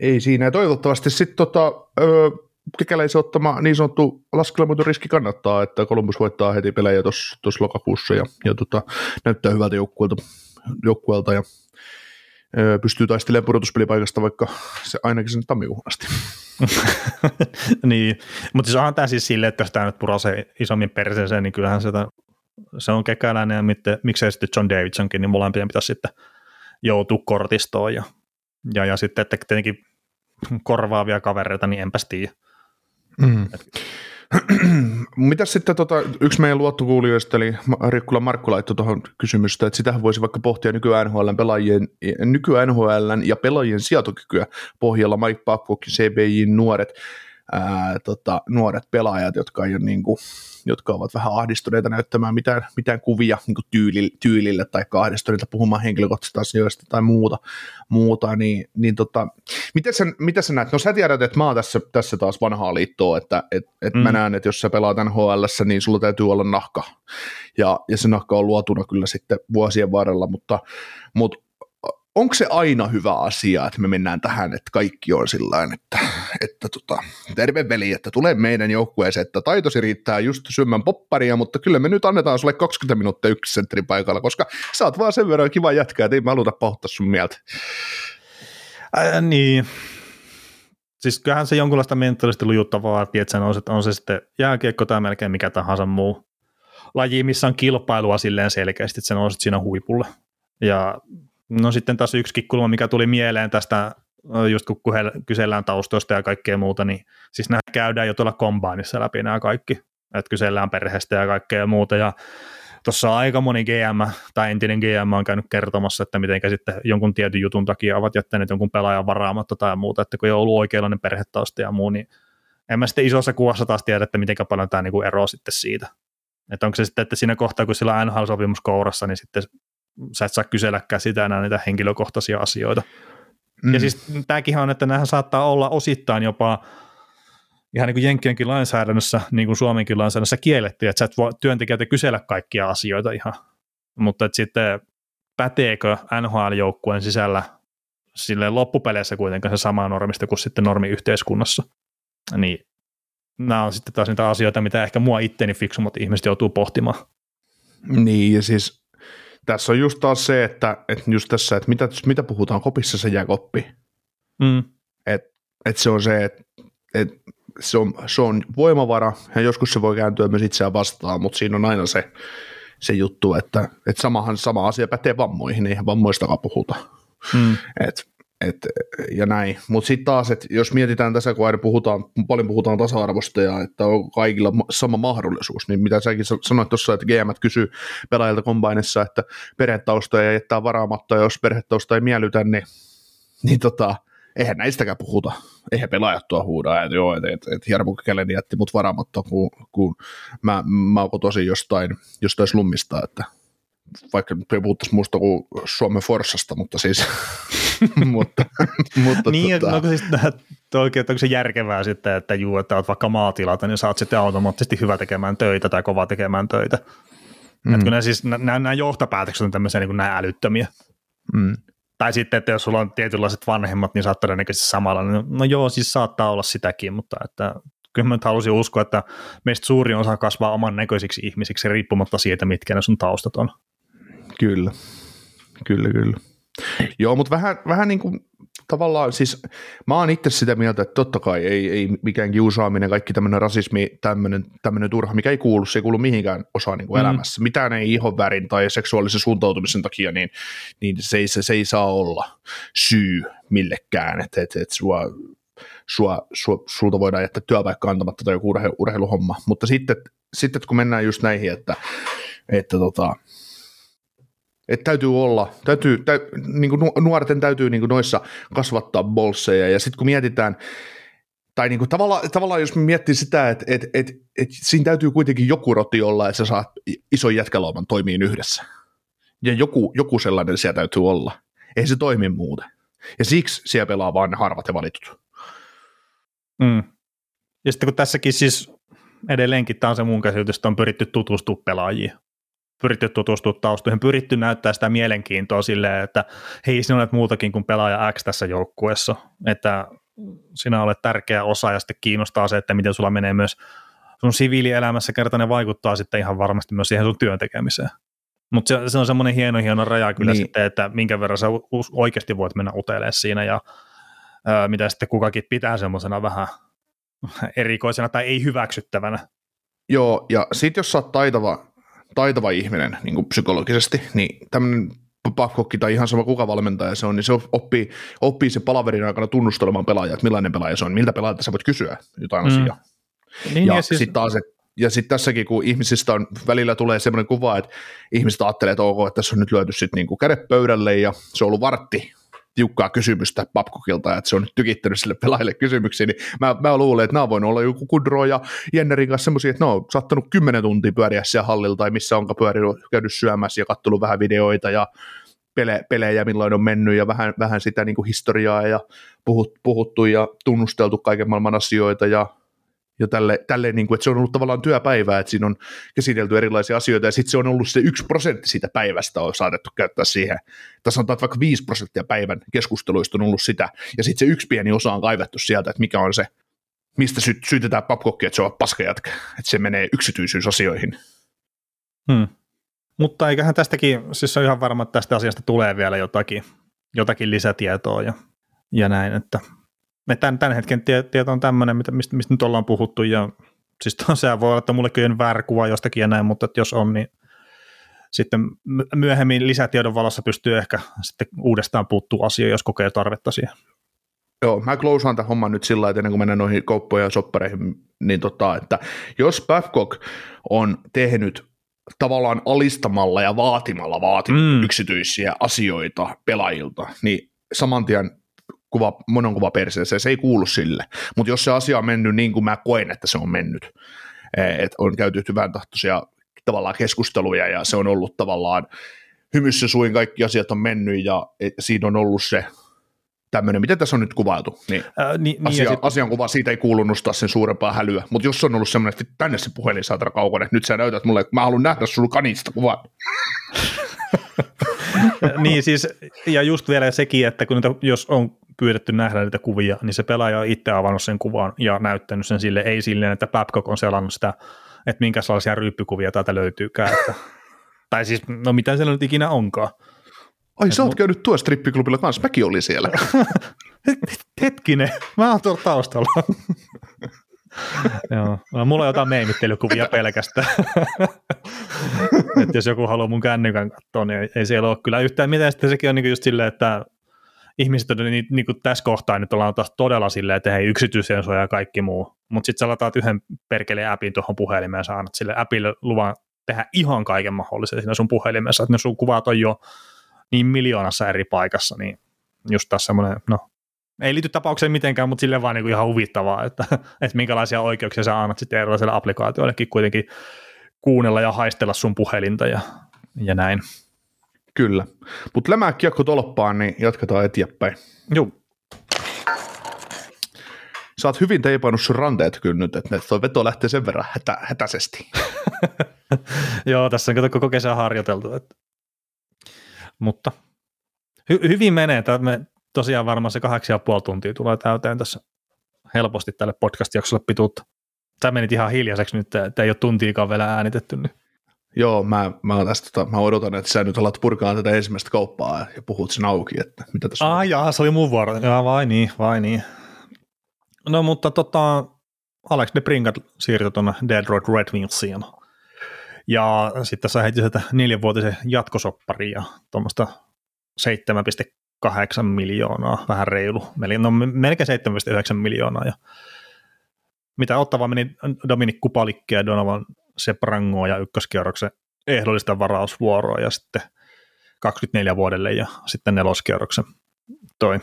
Ei siinä. Ja toivottavasti sitten tota, kekäläisen ottama niin sanottu laskelmoitu riski kannattaa, että Columbus voittaa heti pelejä tuossa lokakuussa ja, ja tota, näyttää hyvältä joukkueelta, joukkueelta ja ö, pystyy taistelemaan pudotuspelipaikasta vaikka se ainakin sen tammikuun asti. niin, mutta siis onhan tämä siis silleen, että jos tämä nyt purasee isommin perseeseen, niin kyllähän se, se on kekäläinen ja mitte, miksei sitten John Davidsonkin, niin molempien pitäisi sitten joutua kortistoon ja, ja, ja sitten, että tietenkin korvaavia kavereita, niin enpäs tiedä. Mm. Mitäs sitten tota, yksi meidän luottokuulijoista, eli Rikkula Markku laittoi tuohon kysymystä, että sitähän voisi vaikka pohtia nyky-NHLn, pelaajien, nyky-NHLn ja pelaajien sietokykyä pohjalla. Mike Babcock, CBJ nuoret, ää, tota, nuoret pelaajat, jotka ei ole niin kuin, jotka ovat vähän ahdistuneita näyttämään mitään, mitään kuvia niin kuin tyylille, tyylille tai ahdistuneita puhumaan henkilökohtaisista asioista tai muuta, muuta niin, niin tota, miten, sä, miten sä näet? No sä tiedät, että mä oon tässä, tässä taas vanhaa liittoa, että et, et mm. mä näen, että jos sä pelaat NHL, niin sulla täytyy olla nahka. Ja, ja se nahka on luotuna kyllä sitten vuosien varrella, mutta, mutta onko se aina hyvä asia, että me mennään tähän, että kaikki on sillä että, että tota, terve veli, että tulee meidän joukkueeseen, että taitosi riittää just syömään popparia, mutta kyllä me nyt annetaan sulle 20 minuuttia yksi sentteri paikalla, koska sä oot vaan sen verran kiva jätkä, että ei mä haluta pahoittaa sun mieltä. Ää, niin, siis kyllähän se jonkunlaista mentaalista lujutta vaatii, että on, on se sitten jääkiekko tai melkein mikä tahansa muu laji, missä on kilpailua silleen selkeästi, että se nousit siinä huipulle. Ja No sitten taas yksi kulma, mikä tuli mieleen tästä just kun kysellään taustoista ja kaikkea muuta, niin siis nämä käydään jo tuolla kombainissa läpi nämä kaikki, että kysellään perheestä ja kaikkea muuta, ja tuossa aika moni GM tai entinen GM on käynyt kertomassa, että miten sitten jonkun tietyn jutun takia ovat jättäneet jonkun pelaajan varaamatta tai muuta, että kun ei ollut oikeanlainen perhetausta ja muu, niin en mä sitten isossa kuvassa taas tiedä, että miten paljon tämä niinku eroaa sitten siitä. Että onko se sitten, että siinä kohtaa, kun sillä on NHL-sopimus kourassa, niin sitten sä et saa kyselläkään sitä enää niitä henkilökohtaisia asioita. Mm. Ja siis tämäkin on, että nämähän saattaa olla osittain jopa ihan niin kuin Jenkkienkin lainsäädännössä, niin kuin Suomenkin lainsäädännössä kielletty, että sä et voi työntekijältä kysellä kaikkia asioita ihan. Mutta että sitten päteekö NHL-joukkueen sisällä sille loppupeleissä kuitenkaan se sama normista kuin sitten normiyhteiskunnassa. Niin nämä on sitten taas niitä asioita, mitä ehkä mua itteni fiksummat ihmiset joutuu pohtimaan. Niin, ja siis tässä on just taas se, että, että just tässä, että mitä, mitä puhutaan kopissa, se jää koppi. Mm. Et, et se on se, että et se, on, se on voimavara, ja joskus se voi kääntyä myös itseään vastaan, mutta siinä on aina se, se juttu, että, että samahan sama asia pätee vammoihin, eihän vammoistakaan puhuta. Mm. Et, et, ja näin. Mutta sitten taas, että jos mietitään tässä, kun aina puhutaan, paljon puhutaan tasa-arvosta ja että on kaikilla sama mahdollisuus, niin mitä säkin sanoit tuossa, että GM kysyy pelaajilta kombainessa, että perhetausta ja jättää varaamatta, ja jos perhetausta ei miellytä, niin, niin tota, eihän näistäkään puhuta. Eihän pelaajat tuo huudaa, että joo, että et, et Jarmo Kekelen jätti mut varaamatta, kun, kun mä, mä oon tosi jostain, jostain slummista, että vaikka nyt ei puhuttaisi muusta kuin Suomen Forssasta, mutta siis... mutta, mutta niin, tota... onko, siis, oikein, onko se järkevää sitten, että juu, että olet vaikka maatilalta, niin saat sitten automaattisesti hyvä tekemään töitä tai kova tekemään töitä. Mm. Että kun nämä, siis, nämä, nämä johtopäätökset on tämmöisiä niin kuin nämä älyttömiä. Mm. Tai sitten, että jos sulla on tietynlaiset vanhemmat, niin saat todennäköisesti samalla. No, no joo, siis saattaa olla sitäkin, mutta että kyllä mä nyt halusin uskoa, että meistä suurin osa kasvaa oman näköisiksi ihmisiksi riippumatta siitä, mitkä ne sun taustat on. Kyllä, kyllä, kyllä. Joo, mutta vähän, vähän niin kuin tavallaan, siis mä oon itse sitä mieltä, että totta kai ei, ei mikään kiusaaminen, kaikki tämmöinen rasismi, tämmöinen, tämmöinen turha, mikä ei kuulu, se ei kuulu mihinkään osaan niin kuin mm. elämässä. Mitään ei ihon värin tai seksuaalisen suuntautumisen takia, niin, niin se, ei, se, se ei saa olla syy millekään, että et, et sua, sua, sua, sulta voidaan jättää työpaikka antamatta tai joku urheilu, urheiluhomma. Mutta sitten, sitten kun mennään just näihin, että, että tota, että täytyy olla, täytyy, tä, niin kuin nuorten täytyy niin kuin noissa kasvattaa bolseja, ja sitten kun mietitään, tai niin kuin tavallaan, tavallaan jos miettii sitä, että et, et, et siinä täytyy kuitenkin joku roti olla, että sä saat ison jätkälauman toimiin yhdessä. Ja joku, joku sellainen siellä täytyy olla. Ei se toimi muuten. Ja siksi siellä pelaa vain harvat ja valitut. Mm. Ja sitten kun tässäkin siis edelleenkin tämä on se mun käsitys, että on pyritty tutustumaan pelaajiin pyritty tutustua taustoihin, pyritty näyttää sitä mielenkiintoa silleen, että hei, sinä olet muutakin kuin pelaaja X tässä joukkueessa, että sinä olet tärkeä osa ja sitten kiinnostaa se, että miten sulla menee myös sun siviilielämässä kerta ne vaikuttaa sitten ihan varmasti myös siihen sun työn tekemiseen. Mutta se, se, on semmoinen hieno, hieno raja kyllä niin. sitten, että minkä verran sä oikeasti voit mennä utelemaan siinä ja ää, mitä sitten kukakin pitää semmoisena vähän erikoisena tai ei hyväksyttävänä. Joo, ja sitten jos sä oot taitava taitava ihminen niin kuin psykologisesti, niin tämmöinen Babcock tai ihan sama kuka valmentaja se on, niin se oppii, oppii se palaverin aikana tunnustelemaan pelaajaa, että millainen pelaaja se on, miltä pelaajalta sä voit kysyä jotain mm. asiaa. Niin, ja, ja siis... sitten taas, että ja sitten tässäkin, kun ihmisistä on, välillä tulee semmoinen kuva, että ihmiset ajattelee, että ok, että tässä on nyt lyöty sitten niinku kädet pöydälle ja se on ollut vartti tiukkaa kysymystä Babcockilta, että se on nyt tykittänyt sille pelaajille kysymyksiä, niin mä, mä luulen, että nämä voinut olla joku Kudro ja Jennerin kanssa semmoisia, että ne on saattanut kymmenen tuntia pyöriä siellä hallilla tai missä onka pyörinyt, käynyt syömässä ja kattonut vähän videoita ja pele, pelejä, milloin on mennyt ja vähän, vähän sitä niin kuin historiaa ja puhut, puhuttu ja tunnusteltu kaiken maailman asioita ja ja tälle, tälle niin kuin, että se on ollut tavallaan työpäivää, että siinä on käsitelty erilaisia asioita, ja sitten se on ollut se yksi prosentti siitä päivästä on saadettu käyttää siihen. Tässä on vaikka viisi prosenttia päivän keskusteluista on ollut sitä, ja sitten se yksi pieni osa on kaivettu sieltä, että mikä on se, mistä sy- syytetään papkokki, että se on paskajatkä, että se menee yksityisyysasioihin. Hmm. Mutta eiköhän tästäkin, siis on ihan varma, että tästä asiasta tulee vielä jotakin, jotakin lisätietoa ja, ja näin, että me tämän, tämän hetken tieto on tämmöinen, mistä, mistä nyt ollaan puhuttu, ja siis se voi olla, että mullekin on väärä kuva jostakin ja näin, mutta jos on, niin sitten myöhemmin lisätiedon valossa pystyy ehkä sitten uudestaan puuttuu asioihin, jos kokee tarvetta siihen. Joo, mä klousaan tämän homman nyt sillä lailla, että ennen kuin mennään noihin kouppoihin ja soppareihin, niin tota, että jos Babcock on tehnyt tavallaan alistamalla ja vaatimalla vaati mm. yksityisiä asioita pelaajilta, niin saman tien kuva, monen kuva perseeseen, se ei kuulu sille. Mutta jos se asia on mennyt niin kuin mä koen, että se on mennyt, eh, että on käyty hyvän tahtoisia tavallaan keskusteluja ja se on ollut tavallaan hymyssä suin kaikki asiat on mennyt ja siinä on ollut se tämmöinen, miten tässä on nyt kuvailtu, niin, Ää, niin, niin asia, sit... asiankuva siitä ei kuulu nostaa sen suurempaa hälyä, mutta jos on ollut semmoinen, että tänne se puhelin saatana kaukonen, nyt sä näytät mulle, että mä haluan nähdä sun kanista kuvan. niin siis, ja just vielä sekin, että kun niitä, jos on pyydetty nähdä niitä kuvia, niin se pelaaja on itse avannut sen kuvan ja näyttänyt sen sille, ei silleen, että Babcock on selannut sitä, että minkälaisia ryyppykuvia täältä löytyykään. Että, tai siis, no mitä siellä nyt ikinä onkaan. Ai, sä oot mun... käynyt tuossa strippiklubilla kanssa, mäkin olin siellä. Hetkinen, mä oon tuolla taustalla. Joo. No, mulla on jotain meimittelykuvia pelkästään. että jos joku haluaa mun kännykän katsoa, niin ei, ei siellä ole kyllä yhtään mitään. Sitten sekin on niin just silleen, että ihmiset on niin, niin kuin tässä kohtaa nyt ollaan taas todella silleen, että hei yksityisen ja kaikki muu. Mutta sitten sä lataat yhden perkeleen appin tuohon puhelimeen ja sä annat sille appille luvan tehdä ihan kaiken mahdollisen siinä sun puhelimessa, että ne sun kuvat on jo niin miljoonassa eri paikassa, niin just tässä semmoinen, no ei liity tapaukseen mitenkään, mutta sille vaan niin kuin ihan huvittavaa, että, että minkälaisia oikeuksia sä annat sitten erilaisille applikaatioillekin kuitenkin kuunnella ja haistella sun puhelinta ja, ja näin. Kyllä, mutta lämää kiekko tolppaan, niin jatketaan eteenpäin. Joo. Sä oot hyvin teipannut sun ranteet kyllä nyt, että toi veto lähtee sen verran hätä, hätäisesti. Joo, tässä on koko kesä harjoiteltu. Että... Mutta hy- hyvin menee. Me tosiaan varmaan se kahdeksan ja puoli tuntia tulee täyteen tässä helposti tälle podcast-jaksolle pituutta. Tämä meni ihan hiljaiseksi nyt, että ei ole tuntiikaan vielä äänitetty. Niin. Joo, mä, mä, tästä, tota, mä odotan, että sä nyt alat purkaa tätä ensimmäistä kauppaa ja puhut sen auki, että mitä tässä Ah, on. jaa, se oli mun vuoro. Jaa, vai niin, vai niin. No mutta tota, Alex de Brinkat siirtyi tuonne Detroit Red Wingsiin. Ja sitten sä heitit sitä neljänvuotisen jatkosoppari ja tuommoista 7,8 miljoonaa, vähän reilu, no melkein 7,9 miljoonaa. Ja mitä ottava meni Dominik Kupalikke ja Donovan Seprangoa ja ykköskierroksen ehdollista varausvuoroa ja sitten 24 vuodelle ja sitten neloskierroksen toi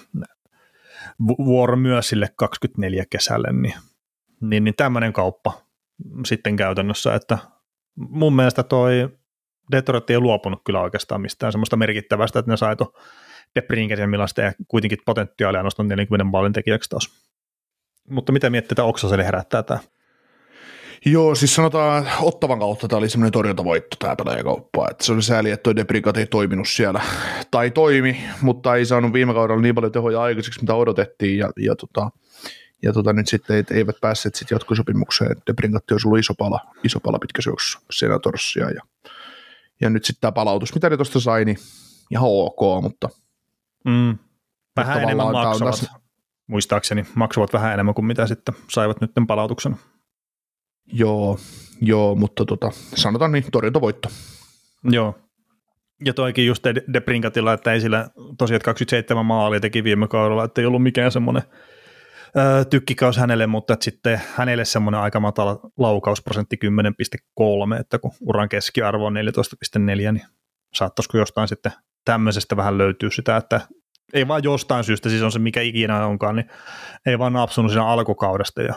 vuoro myös sille 24 kesälle, niin, niin, niin tämmöinen kauppa sitten käytännössä, että mun mielestä toi Detroit ei luopunut kyllä oikeastaan mistään semmoista merkittävästä, että ne sai tuon Debrinketin millaista ja kuitenkin potentiaalia noston 40 maalin tekijäksi taas. Mutta mitä miettii, että Oksaselle herättää tämä? Joo, siis sanotaan Ottavan kautta tämä oli semmoinen torjuntavoitto tämä pelaajakauppa. Että se oli sääli, että toi Debrigat ei toiminut siellä. Tai toimi, mutta ei saanut viime kaudella niin paljon tehoja aikaiseksi, mitä odotettiin. Ja, ja, tota, ja tota, nyt sitten eivät päässeet sitten jatkosopimukseen. Debringatti olisi ollut iso pala, iso pala pitkä syöksy Senatorsia. Ja, ja nyt sitten tämä palautus, mitä ne tuosta sai, niin ihan ok, mutta mm. Vähän enemmän maksavat, tässä... muistaakseni, maksavat vähän enemmän kuin mitä sitten saivat nyt palautuksen. Joo, joo mutta tota, sanotaan niin, torjuntavoitto. Joo. Ja toikin just Debrinkatilla, että ei sillä tosiaan 27 maalia teki viime kaudella, että ei ollut mikään semmoinen tykkikaus hänelle, mutta että sitten hänelle semmoinen aika matala laukausprosentti 10,3, että kun uran keskiarvo on 14,4, niin saattaisiko jostain sitten tämmöisestä vähän löytyy sitä, että ei vaan jostain syystä, siis on se mikä ikinä onkaan, niin ei vaan napsunut siinä alkukaudesta ja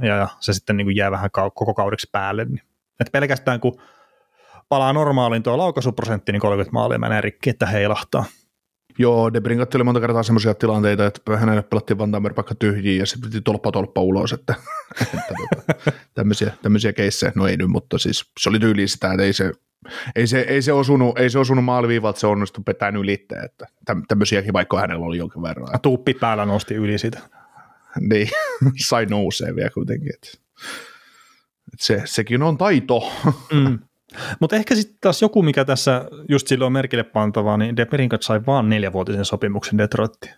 ja, ja se sitten niin kuin jää vähän koko kaudeksi päälle. Niin. Et pelkästään kun palaa normaaliin tuo laukaisuprosentti, niin 30 maalia menee rikki, että heilahtaa. Joo, Debringat oli monta kertaa sellaisia tilanteita, että hänelle pelattiin Vantamer vaikka tyhjiin ja sitten piti tolppa tolppa ulos, että, että tota, tämmöisiä, tämmöisiä keissejä, no ei nyt, mutta siis se oli tyyli sitä, että ei se, ei se, ei se osunut, ei se osunut maaliviivalta, se onnistui petään ylitteen, että tämmöisiäkin vaikka hänellä oli jonkin verran. Tuuppi päällä nosti yli sitä. niin sai nousee vielä kuitenkin. Et, et se, sekin on taito. mm. Mutta ehkä sitten taas joku, mikä tässä just silloin merkille pantavaa, niin Deperinkat sai vaan neljävuotisen sopimuksen Detroittiin.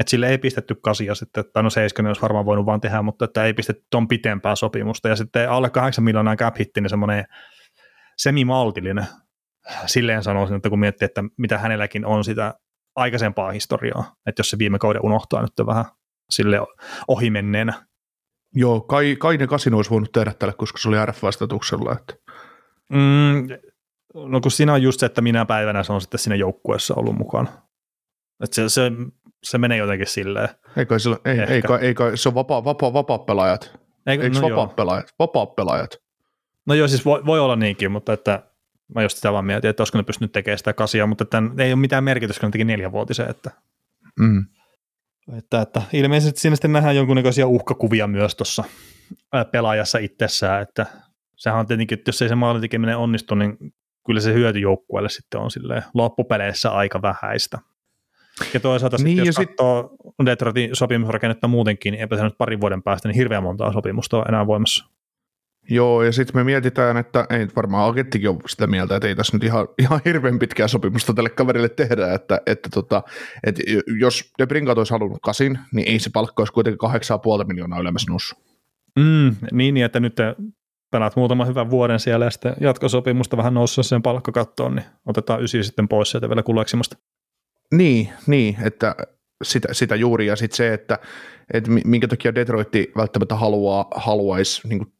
Että sille ei pistetty kasia sitten, tai no seiskanen olisi varmaan voinut vaan tehdä, mutta että ei pistetty ton pitempää sopimusta. Ja sitten alle 8 miljoonaa cap hitti, niin semmoinen semimaltillinen. Silleen sanoisin, että kun miettii, että mitä hänelläkin on sitä aikaisempaa historiaa, että jos se viime kauden unohtaa nyt vähän sille ohimenneenä. Joo, kai, kai ne kasin olisi voinut tehdä tälle, koska se oli RF-vastatuksella. Että. Mm, no kun siinä on just se, että minä päivänä se on sitten siinä joukkueessa ollut mukana. Että se, se, se menee jotenkin silleen. Ei kai, sillä, ei, ei, kai, ei kai, se on vapaa, vapaa, vapaa pelaajat. Eikö, Eikö no vapaa pelaajat? Vapaa pelaajat. No joo, siis voi, voi olla niinkin, mutta että mä just sitä vaan mietin, että olisiko ne pystynyt tekemään sitä kasia, mutta että ei ole mitään merkitystä, kun ne teki neljävuotisen, että, mm. Että, että ilmeisesti siinä sitten nähdään jonkunnäköisiä uhkakuvia myös tuossa pelaajassa itsessään, että sehän on tietenkin, että jos ei se maalin tekeminen onnistu, niin kyllä se hyöty joukkueelle sitten on loppupeleissä aika vähäistä. Ja toisaalta niin, sitten, jos ja katsoo sit... Detroitin sopimusrakennetta muutenkin, niin eipä se nyt parin vuoden päästä, niin hirveän montaa sopimusta on enää voimassa. Joo, ja sitten me mietitään, että ei varmaan agenttikin ole sitä mieltä, että ei tässä nyt ihan, ihan hirveän pitkää sopimusta tälle kaverille tehdä, että, että, tota, että jos De Brinkat olisi halunnut kasin, niin ei se palkka olisi kuitenkin 8,5 miljoonaa ylemmäs noussut. Mm, niin, niin, että nyt pelaat muutaman hyvän vuoden siellä ja sitten jatkosopimusta vähän noussut sen palkkakattoon, niin otetaan ysi sitten pois sieltä vielä kuleksimasta. Niin, niin että sitä, sitä juuri ja sitten se, että, että minkä takia Detroitti välttämättä haluaa, haluaisi niin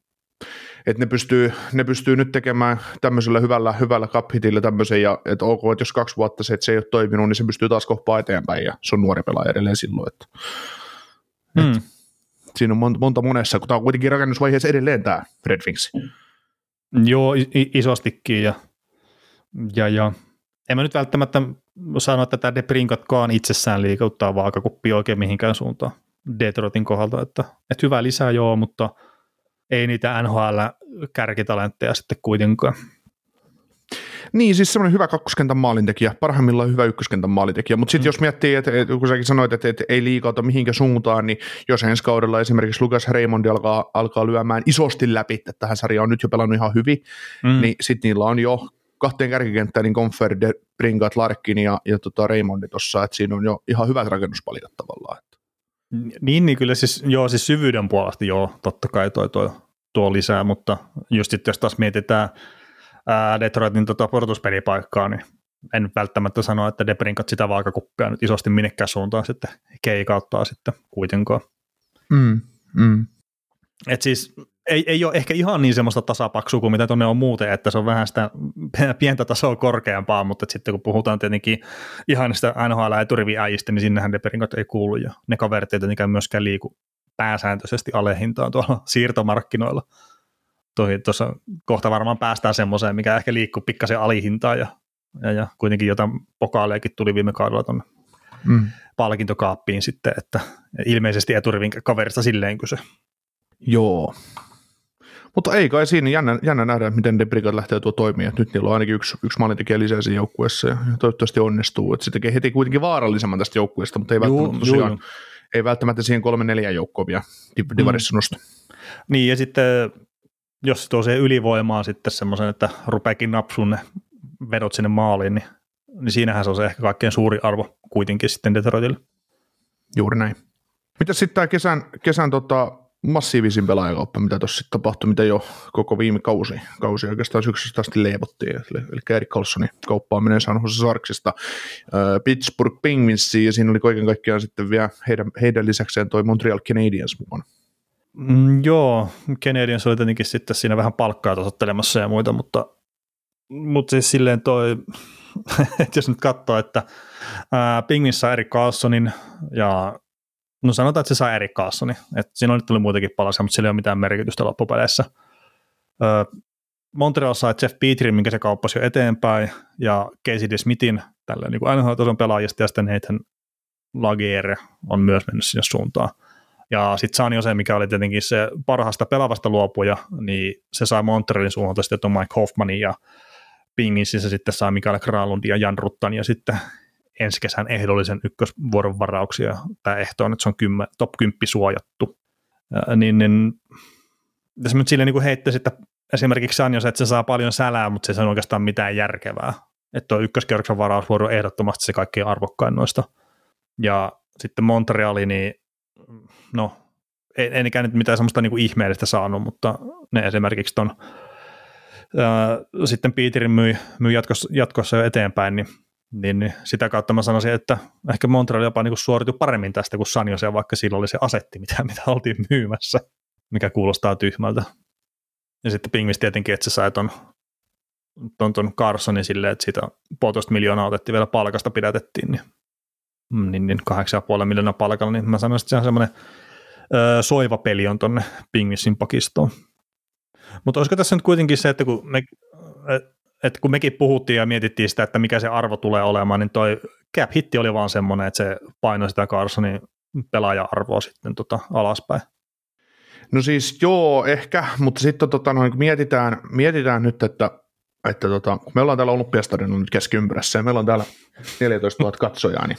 että ne pystyy, ne pystyy nyt tekemään tämmöisellä hyvällä, hyvällä cap tämmöisen, ja että ok, että jos kaksi vuotta se, että se ei ole toiminut, niin se pystyy taas koppaa eteenpäin, ja se on nuori pelaaja edelleen silloin, että, hmm. että siinä on monta, monta monessa, kun tämä on kuitenkin rakennusvaiheessa edelleen tämä Red Wings. Joo, isostikin, ja, ja, ja en mä nyt välttämättä sano, että tämä Debrinkatkaan itsessään liikauttaa vaakakuppi oikein mihinkään suuntaan Detroitin kohdalta, että, että hyvä lisää joo, mutta ei niitä NHL-kärkitalentteja sitten kuitenkaan. Niin, siis semmoinen hyvä kakkoskentän maalintekijä, parhaimmillaan hyvä ykköskentän maalintekijä, mutta sitten mm. jos miettii, että, että kun säkin sanoit, että, että ei liikauta mihinkä suuntaan, niin jos ensi kaudella esimerkiksi Lukas Raymond alkaa, alkaa lyömään isosti läpi, että tähän sarjaan on nyt jo pelannut ihan hyvin, mm. niin sitten niillä on jo kahteen kärkikenttään, niin Confer, Bringat, Larkin ja, ja tota Raymondi tuossa, että siinä on jo ihan hyvät rakennuspalikat tavallaan. Niin, niin kyllä siis, joo, siis syvyyden puolesta joo, totta kai toi, toi tuo lisää, mutta just sitten jos taas mietitään ää, Detroitin tota portuspelipaikkaa, niin en välttämättä sano, että Debrinkat sitä vaakakuppia nyt isosti minnekään suuntaan sitten keikauttaa sitten kuitenkaan. Mm, mm. Et siis ei, ei ole ehkä ihan niin semmoista tasapaksua kuin mitä tuonne on muuten, että se on vähän sitä pientä tasoa korkeampaa, mutta sitten kun puhutaan tietenkin ihan sitä NHL-eturiviäjistä, niin sinnehän Deberingot ei kuulu ja ne kaverit ei tietenkään myöskään liiku pääsääntöisesti alehintaan tuolla siirtomarkkinoilla. Tuossa kohta varmaan päästään semmoiseen, mikä ehkä liikkuu pikkasen alihintaan ja, ja, ja kuitenkin jotain pokaalejakin tuli viime kaudella tuonne mm. palkintokaappiin sitten, että ilmeisesti eturivin kaverista silleen kyse. Joo. Mutta ei kai siinä, jännä, jännä nähdä, miten De Brigade lähtee tuo toimia. Nyt niillä on ainakin yksi, yksi maalintekijä lisää siinä joukkueessa ja toivottavasti onnistuu. Et se tekee heti kuitenkin vaarallisemman tästä joukkueesta, mutta ei juu, välttämättä tosiaan, juu, ei välttämättä siihen kolme neljä joukkoa vielä divarissa mm. nosta. Niin ja sitten jos se tuo se ylivoimaa sitten semmoisen, että rupeakin napsuun ne vedot sinne maaliin, niin, niin siinähän se on se ehkä kaikkein suuri arvo kuitenkin sitten Detroitille. Juuri näin. Mitä sitten tämä kesän, kesän tota, massiivisin pelaajakauppa, mitä tuossa tapahtui, mitä jo koko viime kausi, kausi oikeastaan syksystä asti leivottiin, eli, eli Erik Carlsonin kauppaaminen San Jose Sarksista äh, Pittsburgh Penguinsiin, ja siinä oli kaiken kaikkiaan sitten vielä heidän, heidän lisäkseen toi Montreal Canadiens mukana. Mm, joo, Canadiens oli tietenkin sitten siinä vähän palkkaa tasoittelemassa ja muita, mutta, mutta siis silleen toi, että jos nyt katsoo, että ää, Penguins Erik Carlsonin ja No sanotaan, että se sai Erik Carlsoni. Et siinä on nyt tullut muitakin palasia, mutta sillä ei ole mitään merkitystä loppupeleissä. Öö, Montreal sai Jeff Petrin, minkä se kauppasi jo eteenpäin, ja Casey. Smithin, tällä niin NHL-tason pelaajista, ja sitten Nathan Lagier on myös mennyt sinne suuntaan. Ja sitten Sani Jose, mikä oli tietenkin se parhaasta pelavasta luopuja, niin se sai Montrealin suunnalta sitten Mike Hoffmanin ja Pingissä sitten sai Mikael Kralundin ja Jan Ruttan ja sitten ensi kesän ehdollisen ykkösvuoron varauksia. Tämä ehto on, että se on kymmen, top 10 suojattu. Ja, niin, niin jos nyt silleen niin heittäisi, että esimerkiksi Sanjos, että se saa paljon sälää, mutta se ei oikeastaan mitään järkevää. Että tuo ykköskierroksen varausvuoro on ehdottomasti se kaikkein arvokkain noista. Ja sitten Montreali, niin no, en, en ikään nyt mitään semmoista niin kuin ihmeellistä saanut, mutta ne esimerkiksi ton, ää, sitten Peterin myi, myi jatkossa, jatkossa jo eteenpäin, niin Niin, niin sitä kautta mä sanoisin, että ehkä Montreal jopa niin suoritui paremmin tästä kuin San Jose, vaikka sillä oli se asetti, mitä, mitä oltiin myymässä, mikä kuulostaa tyhmältä. Ja sitten Pingvis tietenkin, että se sai ton, ton, ton Carsonin silleen, että siitä puolitoista miljoonaa otettiin vielä palkasta pidätettiin, niin, mm, niin, niin 8,5 miljoonaa palkalla, niin mä sanoisin, että se on semmoinen öö, soiva peli on tonne Pingvisin pakistoon. Mutta olisiko tässä nyt kuitenkin se, että kun me, että kun mekin puhuttiin ja mietittiin sitä, että mikä se arvo tulee olemaan, niin toi cap hitti oli vaan semmoinen, että se painoi sitä Carsonin pelaaja-arvoa sitten tota alaspäin. No siis joo, ehkä, mutta sitten tota, no, mietitään, mietitään nyt, että, että tota, kun me ollaan täällä Olympiastadionilla nyt keskiympyrässä ja meillä on täällä 14 000 katsojaa, niin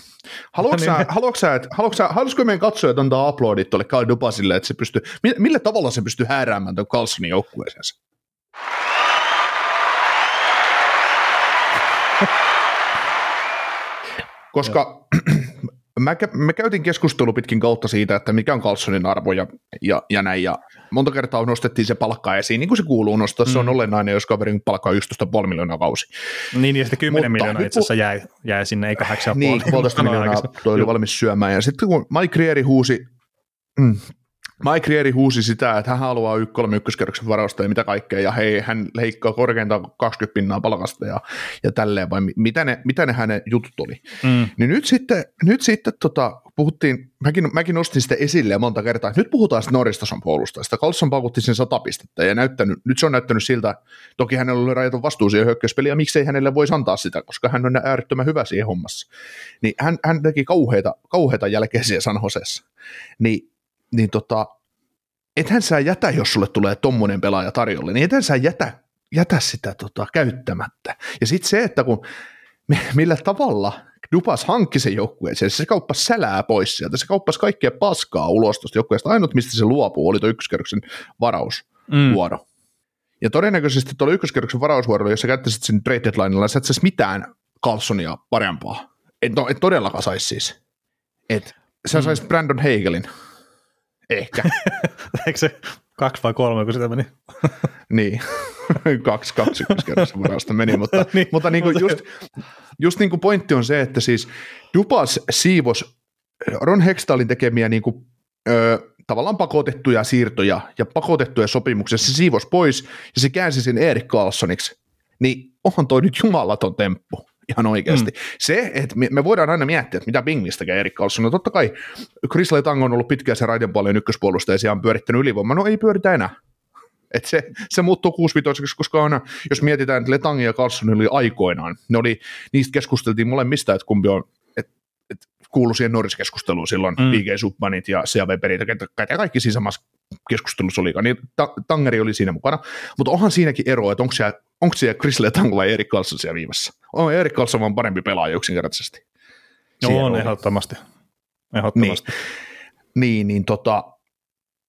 haluatko sä, niin. haluatko sä, että, haluatko sä, haluatko meidän katsojat antaa uploadit tuolle Kyle Dupasille, että se pystyy, millä tavalla se pystyy hääräämään tuon Carlsonin joukkueeseensa? Koska mä, me käytiin keskustelu pitkin kautta siitä, että mikä on Carlsonin arvo ja, ja, ja näin, ja monta kertaa nostettiin se palkka esiin, niin kuin se kuuluu nostaa, mm. se on mm. olennainen, jos kaverin palkka on 11,5 miljoonaa kausi. Niin, ja sitten 10 Mutta miljoonaa itse asiassa jäi, jäi sinne, eikä 8,5 Niin, puolitoista miljoonaa toi oli valmis syömään, ja sitten kun Mike Rieri huusi, mm, Mike Rieri huusi sitä, että hän haluaa y 3 ykköskerroksen varausta ja mitä kaikkea, ja hei, hän leikkaa korkeintaan 20 pinnaa palkasta ja, ja tälleen, vai mitä ne, mitä ne hänen jutut oli. Mm. Niin nyt sitten, nyt sitten tota, puhuttiin, mäkin, mäkin nostin sitä esille monta kertaa, että nyt puhutaan sitten Norristason puolustajasta. Carlson paukutti sen sata pistettä ja näyttänyt, nyt se on näyttänyt siltä, toki hänellä oli rajaton vastuu siihen hyökkäyspeliin ja miksei hänelle voisi antaa sitä, koska hän on äärettömän hyvä siihen hommassa. Niin hän, hän teki kauheita, kauheita jälkeisiä San Josessa. Niin niin tota, ethän sä jätä, jos sulle tulee tommonen pelaaja tarjolle, niin ethän sä jätä, jätä sitä tota, käyttämättä. Ja sitten se, että kun millä tavalla Dupas hankki sen joukkueeseen, se kauppasi sälää pois sieltä, se kauppasi kaikkea paskaa ulos tuosta joukkueesta. Ainut, mistä se luopuu, oli tuo ykköskerroksen varausvuoro. Mm. Ja todennäköisesti tuolla ykköskerroksen varausvuorolla, jos sä käyttäisit sen trade deadlinella, sä et saisi mitään Carlsonia parempaa. Et, no, et todellakaan saisi siis. Et sä mm. sais Brandon Heigelin Ehkä. Eikö se kaksi vai kolme, kun sitä meni? niin, kaksi, kaksi ykköskerrassa varasta meni, mutta, niin, mutta niin kuin just, just niin kuin pointti on se, että siis Dupas siivos Ron Hextalin tekemiä niin kuin, ö, tavallaan pakotettuja siirtoja ja pakotettuja sopimuksia, se siivos pois ja se käänsi sen Erik Carlsoniksi, niin onhan toi nyt jumalaton temppu ihan oikeasti. Mm. Se, että me, me voidaan aina miettiä, että mitä Bingmistä tekee Erik Carlson. No totta kai Chris Letang on ollut pitkään se raiden paljon ykköspuolustaja ja on pyörittänyt ylivoimaa. No ei pyöritä enää. Et se, se muuttuu 65 koska on, jos mietitään, että Letang ja Carlson oli aikoinaan, ne oli, niistä keskusteltiin molemmista, että kumpi on, kuului siihen Norris-keskusteluun silloin, mm. PG Subbanit ja CAV-perit, ja kaikki siinä samassa keskustelussa olikaan, niin ta- Tangeri oli siinä mukana, mutta onhan siinäkin ero, että onko siellä, onko siellä Chris Letang vai Erik Carlson siellä viimessä. On Erik Carlson vaan parempi pelaaja yksinkertaisesti. No on, ehdottomasti. ehdottomasti. Niin, niin, niin tota,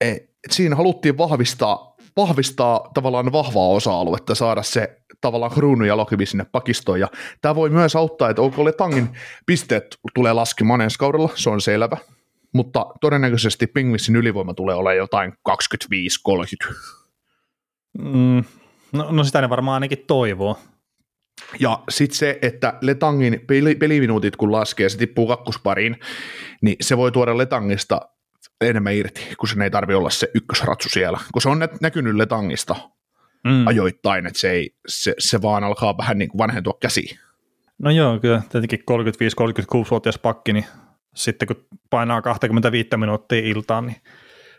e, siinä haluttiin vahvistaa, vahvistaa tavallaan vahvaa osa-aluetta, saada se tavallaan kruunu ja lokivi sinne pakistoon. Ja tämä voi myös auttaa, että OK Letangin pisteet tulee laskemaan ensi kaudella, se on selvä mutta todennäköisesti Pingvissin ylivoima tulee olemaan jotain 25-30. Mm, no, no sitä ne varmaan ainakin toivoo. Ja sitten se, että Letangin peli, peliminuutit kun laskee, se tippuu kakkospariin, niin se voi tuoda Letangista enemmän irti, kun sen ei tarvi olla se ykkösratsu siellä. Kun se on nä- näkynyt Letangista mm. ajoittain, että se, ei, se, se vaan alkaa vähän niin kuin vanhentua käsiin. No joo, kyllä tietenkin 35-36-vuotias pakki, niin sitten kun painaa 25 minuuttia iltaan, niin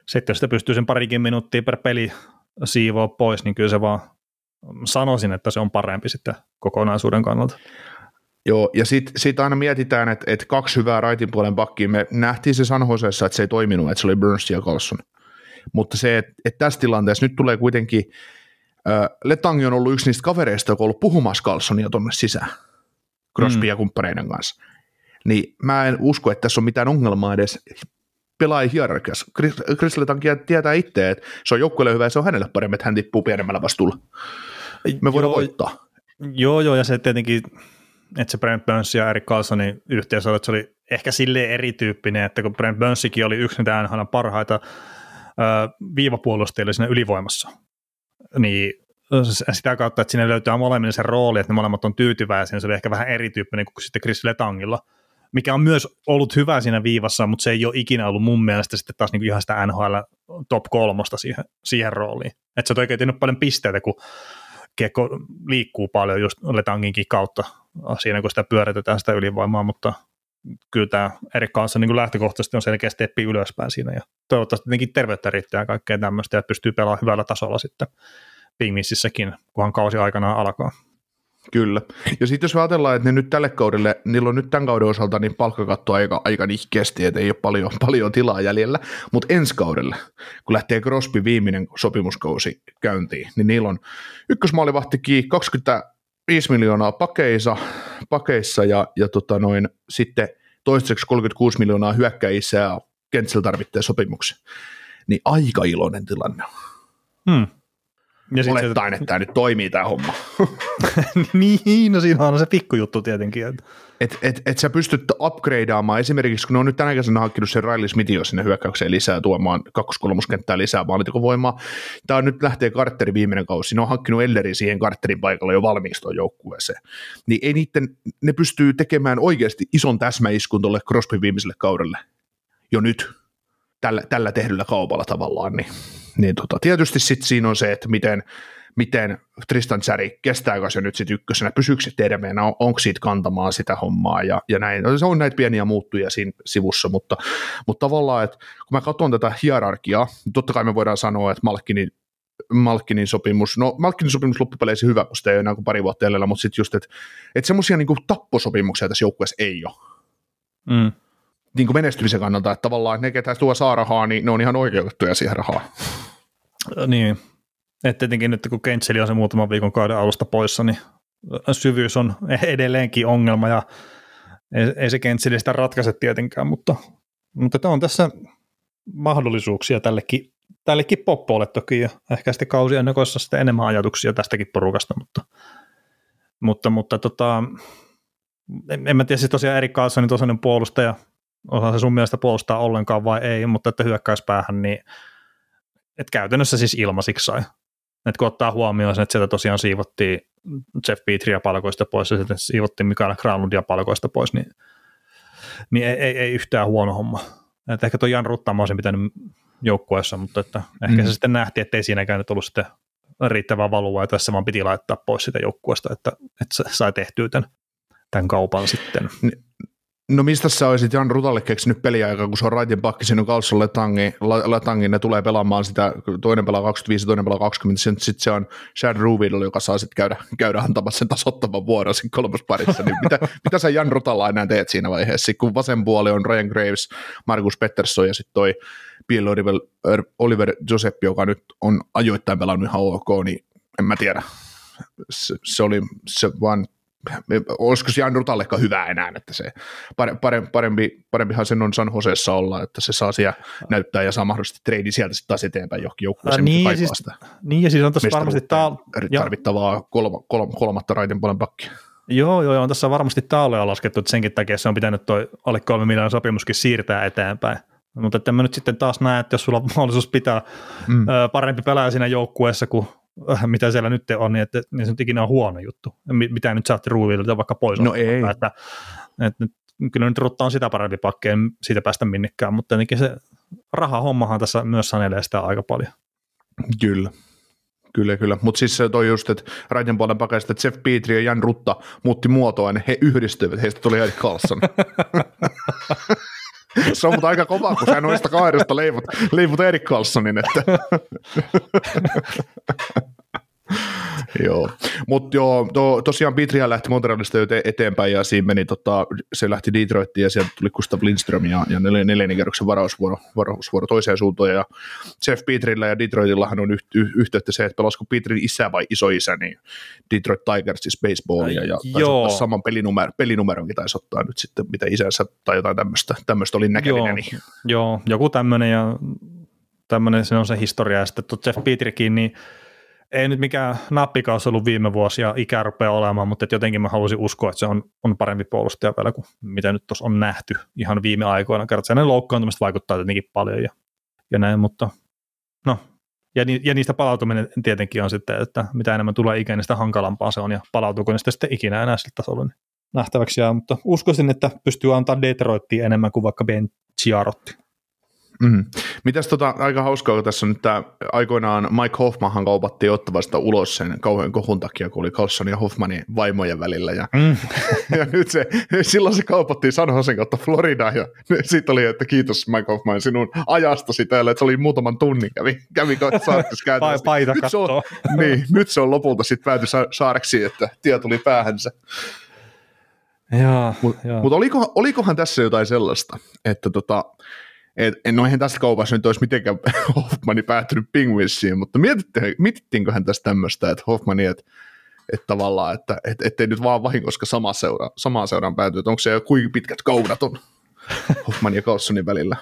sitten jos sitä pystyy sen parikin minuuttia per peli siivoa pois, niin kyllä se vaan sanoisin, että se on parempi sitten kokonaisuuden kannalta. Joo, ja sitten sit aina mietitään, että, että kaksi hyvää raitin puolen pakkia, me nähtiin se San Joseessa, että se ei toiminut, että se oli Burns ja Carlson. Mutta se, että, että tässä tilanteessa nyt tulee kuitenkin, äh, Letangi on ollut yksi niistä kavereista, joka on ollut puhumassa Carlsonia tuonne sisään, Crosby mm. ja kumppaneiden kanssa niin mä en usko, että tässä on mitään ongelmaa edes pelaaja hierarkiassa. Chris, Chris tietää itse, että se on joukkueelle hyvä ja se on hänelle paremmin, että hän tippuu pienemmällä vastuulla. Me voidaan joo, voittaa. Joo, joo, ja se tietenkin, että se Brent Burns ja Eric Carlsonin yhteys oli, että se oli ehkä silleen erityyppinen, että kun Brent Burnsikin oli yksi niitä parhaita äh, viivapuolustajia siinä ylivoimassa, niin sitä kautta, että sinne löytyy molemmille se rooli, että ne molemmat on tyytyväisiä, se oli ehkä vähän erityyppinen kuin sitten Chris Letangilla, mikä on myös ollut hyvä siinä viivassa, mutta se ei ole ikinä ollut mun mielestä sitten taas niin ihan sitä NHL top kolmosta siihen, siihen rooliin. Että se on oikein tehnyt paljon pisteitä, kun kiekko liikkuu paljon just Letanginkin kautta siinä, kun sitä pyöritetään sitä ylivoimaa, mutta kyllä tämä Erik kanssa niin lähtökohtaisesti on selkeästi steppi ylöspäin siinä ja toivottavasti tietenkin terveyttä riittää ja kaikkea tämmöistä ja pystyy pelaamaan hyvällä tasolla sitten Pingvississäkin, kunhan kausi aikanaan alkaa. Kyllä. Ja sitten jos ajatellaan, että ne nyt tälle kaudelle, niillä on nyt tämän kauden osalta niin palkkakatto aika, aika nihkeästi, että ei ole paljon, paljon tilaa jäljellä, mutta ensi kaudelle, kun lähtee Crosby viimeinen sopimuskausi käyntiin, niin niillä on ykkösmaalivahtikin 25 miljoonaa pakeissa, pakeissa ja, ja tota noin, sitten toistaiseksi 36 miljoonaa hyökkäjissä ja Kentsel tarvitsee sopimuksen. Niin aika iloinen tilanne Hmm. Ja Olettaen, se... että tämä nyt toimii tämä homma. niin, no siinä on se pikkujuttu tietenkin. Että et, et, et sä pystyt upgradeaamaan, esimerkiksi kun ne on nyt tänä kesänä hankkinut sen Riley Smithin sinne hyökkäykseen lisää, tuomaan kakkoskolmuskenttää lisää maalintikovoimaa. Tämä nyt lähtee Carterin viimeinen kausi, ne on hankkinut Ellerin siihen Carterin paikalla jo valmiiksi tuon joukkueeseen. Niin ei niiden, ne pystyy tekemään oikeasti ison täsmäiskun tuolle Crosby viimeiselle kaudelle jo nyt tällä, tällä tehdyllä kaupalla tavallaan, niin, niin tota, tietysti sitten siinä on se, että miten, miten Tristan Cherry, kestääkö se nyt sitten ykkösenä, pysyykö se terveenä, on, onko siitä kantamaan sitä hommaa ja, ja näin. No, se on näitä pieniä muuttuja siinä sivussa, mutta, mutta tavallaan, että kun mä katson tätä hierarkiaa, niin totta kai me voidaan sanoa, että Malkkinin Malkkinin sopimus, no Malkkinin sopimus loppupeleissä hyvä, kun sitä ei ole enää kuin pari vuotta jäljellä, mutta sitten just, että, että semmoisia niin tapposopimuksia tässä joukkueessa ei ole. Mm niin kuin menestymisen kannalta, että tavallaan ne, ketä tuo saa rahaa, niin ne on ihan oikeutettuja siihen rahaa. Niin, että tietenkin nyt kun Kentseli on se muutaman viikon kauden alusta poissa, niin syvyys on edelleenkin ongelma ja ei, se Kentseli sitä ratkaise tietenkään, mutta, mutta on tässä mahdollisuuksia tällekin, tällekin poppoille toki ja ehkä sitten kausia ennakoissa sitten enemmän ajatuksia tästäkin porukasta, mutta, mutta, mutta tota, en, en mä tiedä, siis tosiaan Erik Karlssonin tosiaan puolustaja, osaa se sun mielestä puolustaa ollenkaan vai ei, mutta että hyökkäyspäähän, niin että käytännössä siis ilmasiksi sai. Että kun ottaa huomioon sen, että sieltä tosiaan siivottiin Jeff Petria palkoista pois ja sitten siivottiin Mikael Granlundia palkoista pois, niin, niin ei, ei, ei, yhtään huono homma. Että ehkä tuo Jan Ruttama olisi pitänyt joukkueessa, mutta että ehkä mm. se sitten nähtiin, että ei siinäkään nyt ollut sitten riittävää valua, ja tässä vaan piti laittaa pois sitä joukkueesta, että, että sai tehtyä tämän, tämän kaupan sitten. No mistä sä olisit Jan Rutalle keksinyt peliaikaa, kun se on raitin pakki, on Carlson Letangi, Letangi, ne tulee pelaamaan sitä, toinen pelaa 25, toinen pelaa 20, sitten sit se on Chad Ruvidl, joka saa sitten käydä, käydä antamassa sen tasottavan vuoron siinä kolmosparissa, niin mitä, mitä sä Jan Rutalla enää teet siinä vaiheessa, kun vasen puoli on Ryan Graves, Markus Pettersson ja sitten toi Bill Oliver, Oliver Joseph, joka nyt on ajoittain pelannut ihan ok, niin en mä tiedä, se, se oli se vaan olisiko se Jan Rutallekaan hyvä enää, että se parempi, parempi, parempihan sen on San Joseessa olla, että se saa siellä näyttää ja saa mahdollisesti treidi sieltä sitten taas eteenpäin johonkin joukkueeseen, niin, ja siis, niin ja siis on tässä varmasti taal... tarvittavaa kolma, kolma, kolmatta raitin puolen pakkia. Joo, joo, on tässä varmasti taaloja laskettu, että senkin takia se on pitänyt toi alle kolme miljoonan sopimuskin siirtää eteenpäin. Mutta että mä nyt sitten taas näen, että jos sulla on mahdollisuus pitää mm. parempi pelaaja siinä joukkueessa kuin Äh, mitä siellä nyt on, niin, että, niin se nyt ikinä on huono juttu. Mitä nyt saatte ruuvilta vaikka pois. No ei. Että, että, kyllä nyt Rutta on sitä parempi pakki, en siitä päästä minnekään, mutta tietenkin se rahahommahan tässä myös sanelee sitä aika paljon. Kyllä. Kyllä, kyllä. Mutta siis se toi just, että Raiden puolen pakeista, että Jeff Petri ja Jan Rutta muutti muotoa, niin he yhdistyivät, heistä tuli Erik Carlson. se on mutta aika kova, kun sä noista kahdesta leivot, leivot Erik Carlsonin, että joo, mutta joo, to, tosiaan Pitrihan lähti Montrealista eteenpäin ja siinä meni, tota, se lähti Detroittiin ja sieltä tuli Gustav Lindström ja, ja nel, neljännen kerroksen varausvuoro, varausvuoro toiseen suuntaan ja Jeff Petrillä ja Detroitillahan on yht, y, yhteyttä se, että pelasiko Petrin isä vai isoisä, niin Detroit Tigers siis baseballia ja joo. saman pelinumer, pelinumeronkin taisi ottaa nyt sitten, mitä isänsä tai jotain tämmöistä, tämmöistä oli näkevinä. Joo, niin. joo, joku tämmöinen ja tämmöinen se on se historia ja sitten Jeff Petrikin, niin ei nyt mikään nappikaus ollut viime vuosi ja ikä rupeaa olemaan, mutta jotenkin mä haluaisin uskoa, että se on, on parempi puolustaja vielä kuin mitä nyt tuossa on nähty ihan viime aikoina. Kertaa hänen loukkaantumista vaikuttaa tietenkin paljon ja, ja näin, mutta no, ja, ni, ja niistä palautuminen tietenkin on sitten, että mitä enemmän tulee ikään, niin sitä hankalampaa se on, ja palautuuko ne sitten ikinä enää sillä tasolla, niin nähtäväksi jää, mutta uskoisin, että pystyy antaa Detroittiin enemmän kuin vaikka Ben Chiarotti. Mm. Mitäs tota, aika hauskaa, kun tässä on nyt tämä, aikoinaan Mike Hoffmanhan kaupattiin ottavasta ulos sen kauhean kohun takia, kun oli Carlson ja Hoffmanin vaimojen välillä. Ja, mm. ja nyt se, silloin se kaupattiin San Josen kautta Florida ja sitten oli, että kiitos Mike Hoffman sinun ajastasi täällä, että se oli muutaman tunnin kävi, kävi saaressa Paita nyt se, on, niin, nyt se on lopulta sitten pääty saareksi, että tie tuli päähänsä. Mutta mut olikohan, olikohan tässä jotain sellaista, että tota, et, no eihän tässä kaupassa nyt olisi mitenkään Hoffmani päättynyt Penguinsiin, mutta mietittiinköhän tässä tämmöistä, että Hoffmani, että että tavallaan, että et, ettei nyt vaan vahingossa sama seura, samaan seuraan pääty, että onko se jo kuinka pitkät kaudat on Hoffman ja Carlsonin välillä.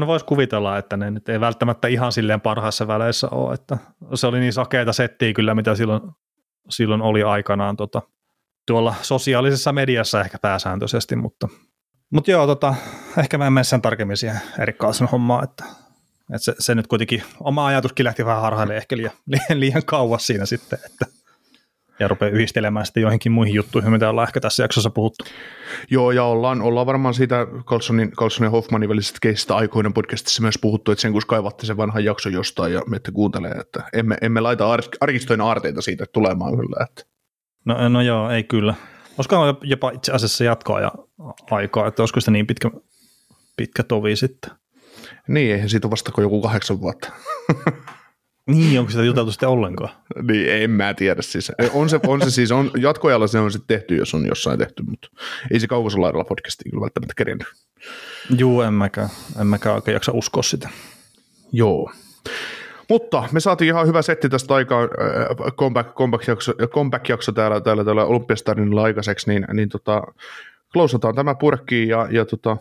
No voisi kuvitella, että ne nyt ei välttämättä ihan silleen parhaissa väleissä ole, että se oli niin sakeita settiä kyllä, mitä silloin, silloin oli aikanaan tota, tuolla sosiaalisessa mediassa ehkä pääsääntöisesti, mutta mutta joo, tota, ehkä mä en mene sen tarkemmin siihen Erik Karlsson hommaan, että, että se, se, nyt kuitenkin, oma ajatuskin lähti vähän harhaille ehkä liian, liian, liian kauas siinä sitten, että ja rupeaa yhdistelemään sitten joihinkin muihin juttuihin, mitä ollaan ehkä tässä jaksossa puhuttu. Joo, ja ollaan, ollaan varmaan siitä Carlsonin, Carlsonin ja Hoffmanin välisestä keisistä aikoinen podcastissa myös puhuttu, että sen kun kaivatti sen vanhan jakson jostain ja mette kuuntelee, että emme, emme laita arkistojen aarteita siitä tulemaan kyllä. Että. No, no joo, ei kyllä. Olisiko jopa itse asiassa jatkoa ja aikaa, että olisiko se niin pitkä, pitkä tovi sitten? Niin, eihän siitä vasta kuin joku kahdeksan vuotta. niin, onko sitä juteltu sitten ollenkaan? niin, en mä tiedä siis. On se, on se siis, on, jatkoajalla se on sitten tehty, jos on jossain tehty, mutta ei se kaukosolaidalla podcastiin kyllä välttämättä kerännyt. Juu, en mäkään, en mäkään oikein jaksa uskoa sitä. Joo. Mutta me saatiin ihan hyvä setti tästä aikaan, äh, comeback, comeback-jakso, comeback-jakso täällä, täällä, täällä Olympiastarinilla aikaiseksi, niin, niin tota, klousataan tämä purkkiin ja, ja, tota,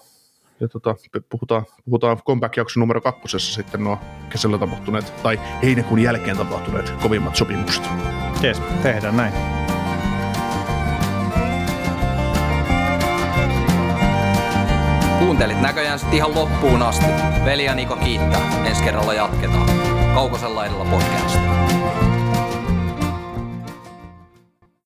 ja tota, puhutaan, puhutaan comeback-jakso numero kakkosessa sitten nuo kesällä tapahtuneet, tai heinäkuun jälkeen tapahtuneet kovimmat sopimukset. Jes, tehdään näin. Kuuntelit näköjään sitten ihan loppuun asti. Veli ja Niko kiittää. Ensi kerralla jatketaan. Kaukosella edellä podcast.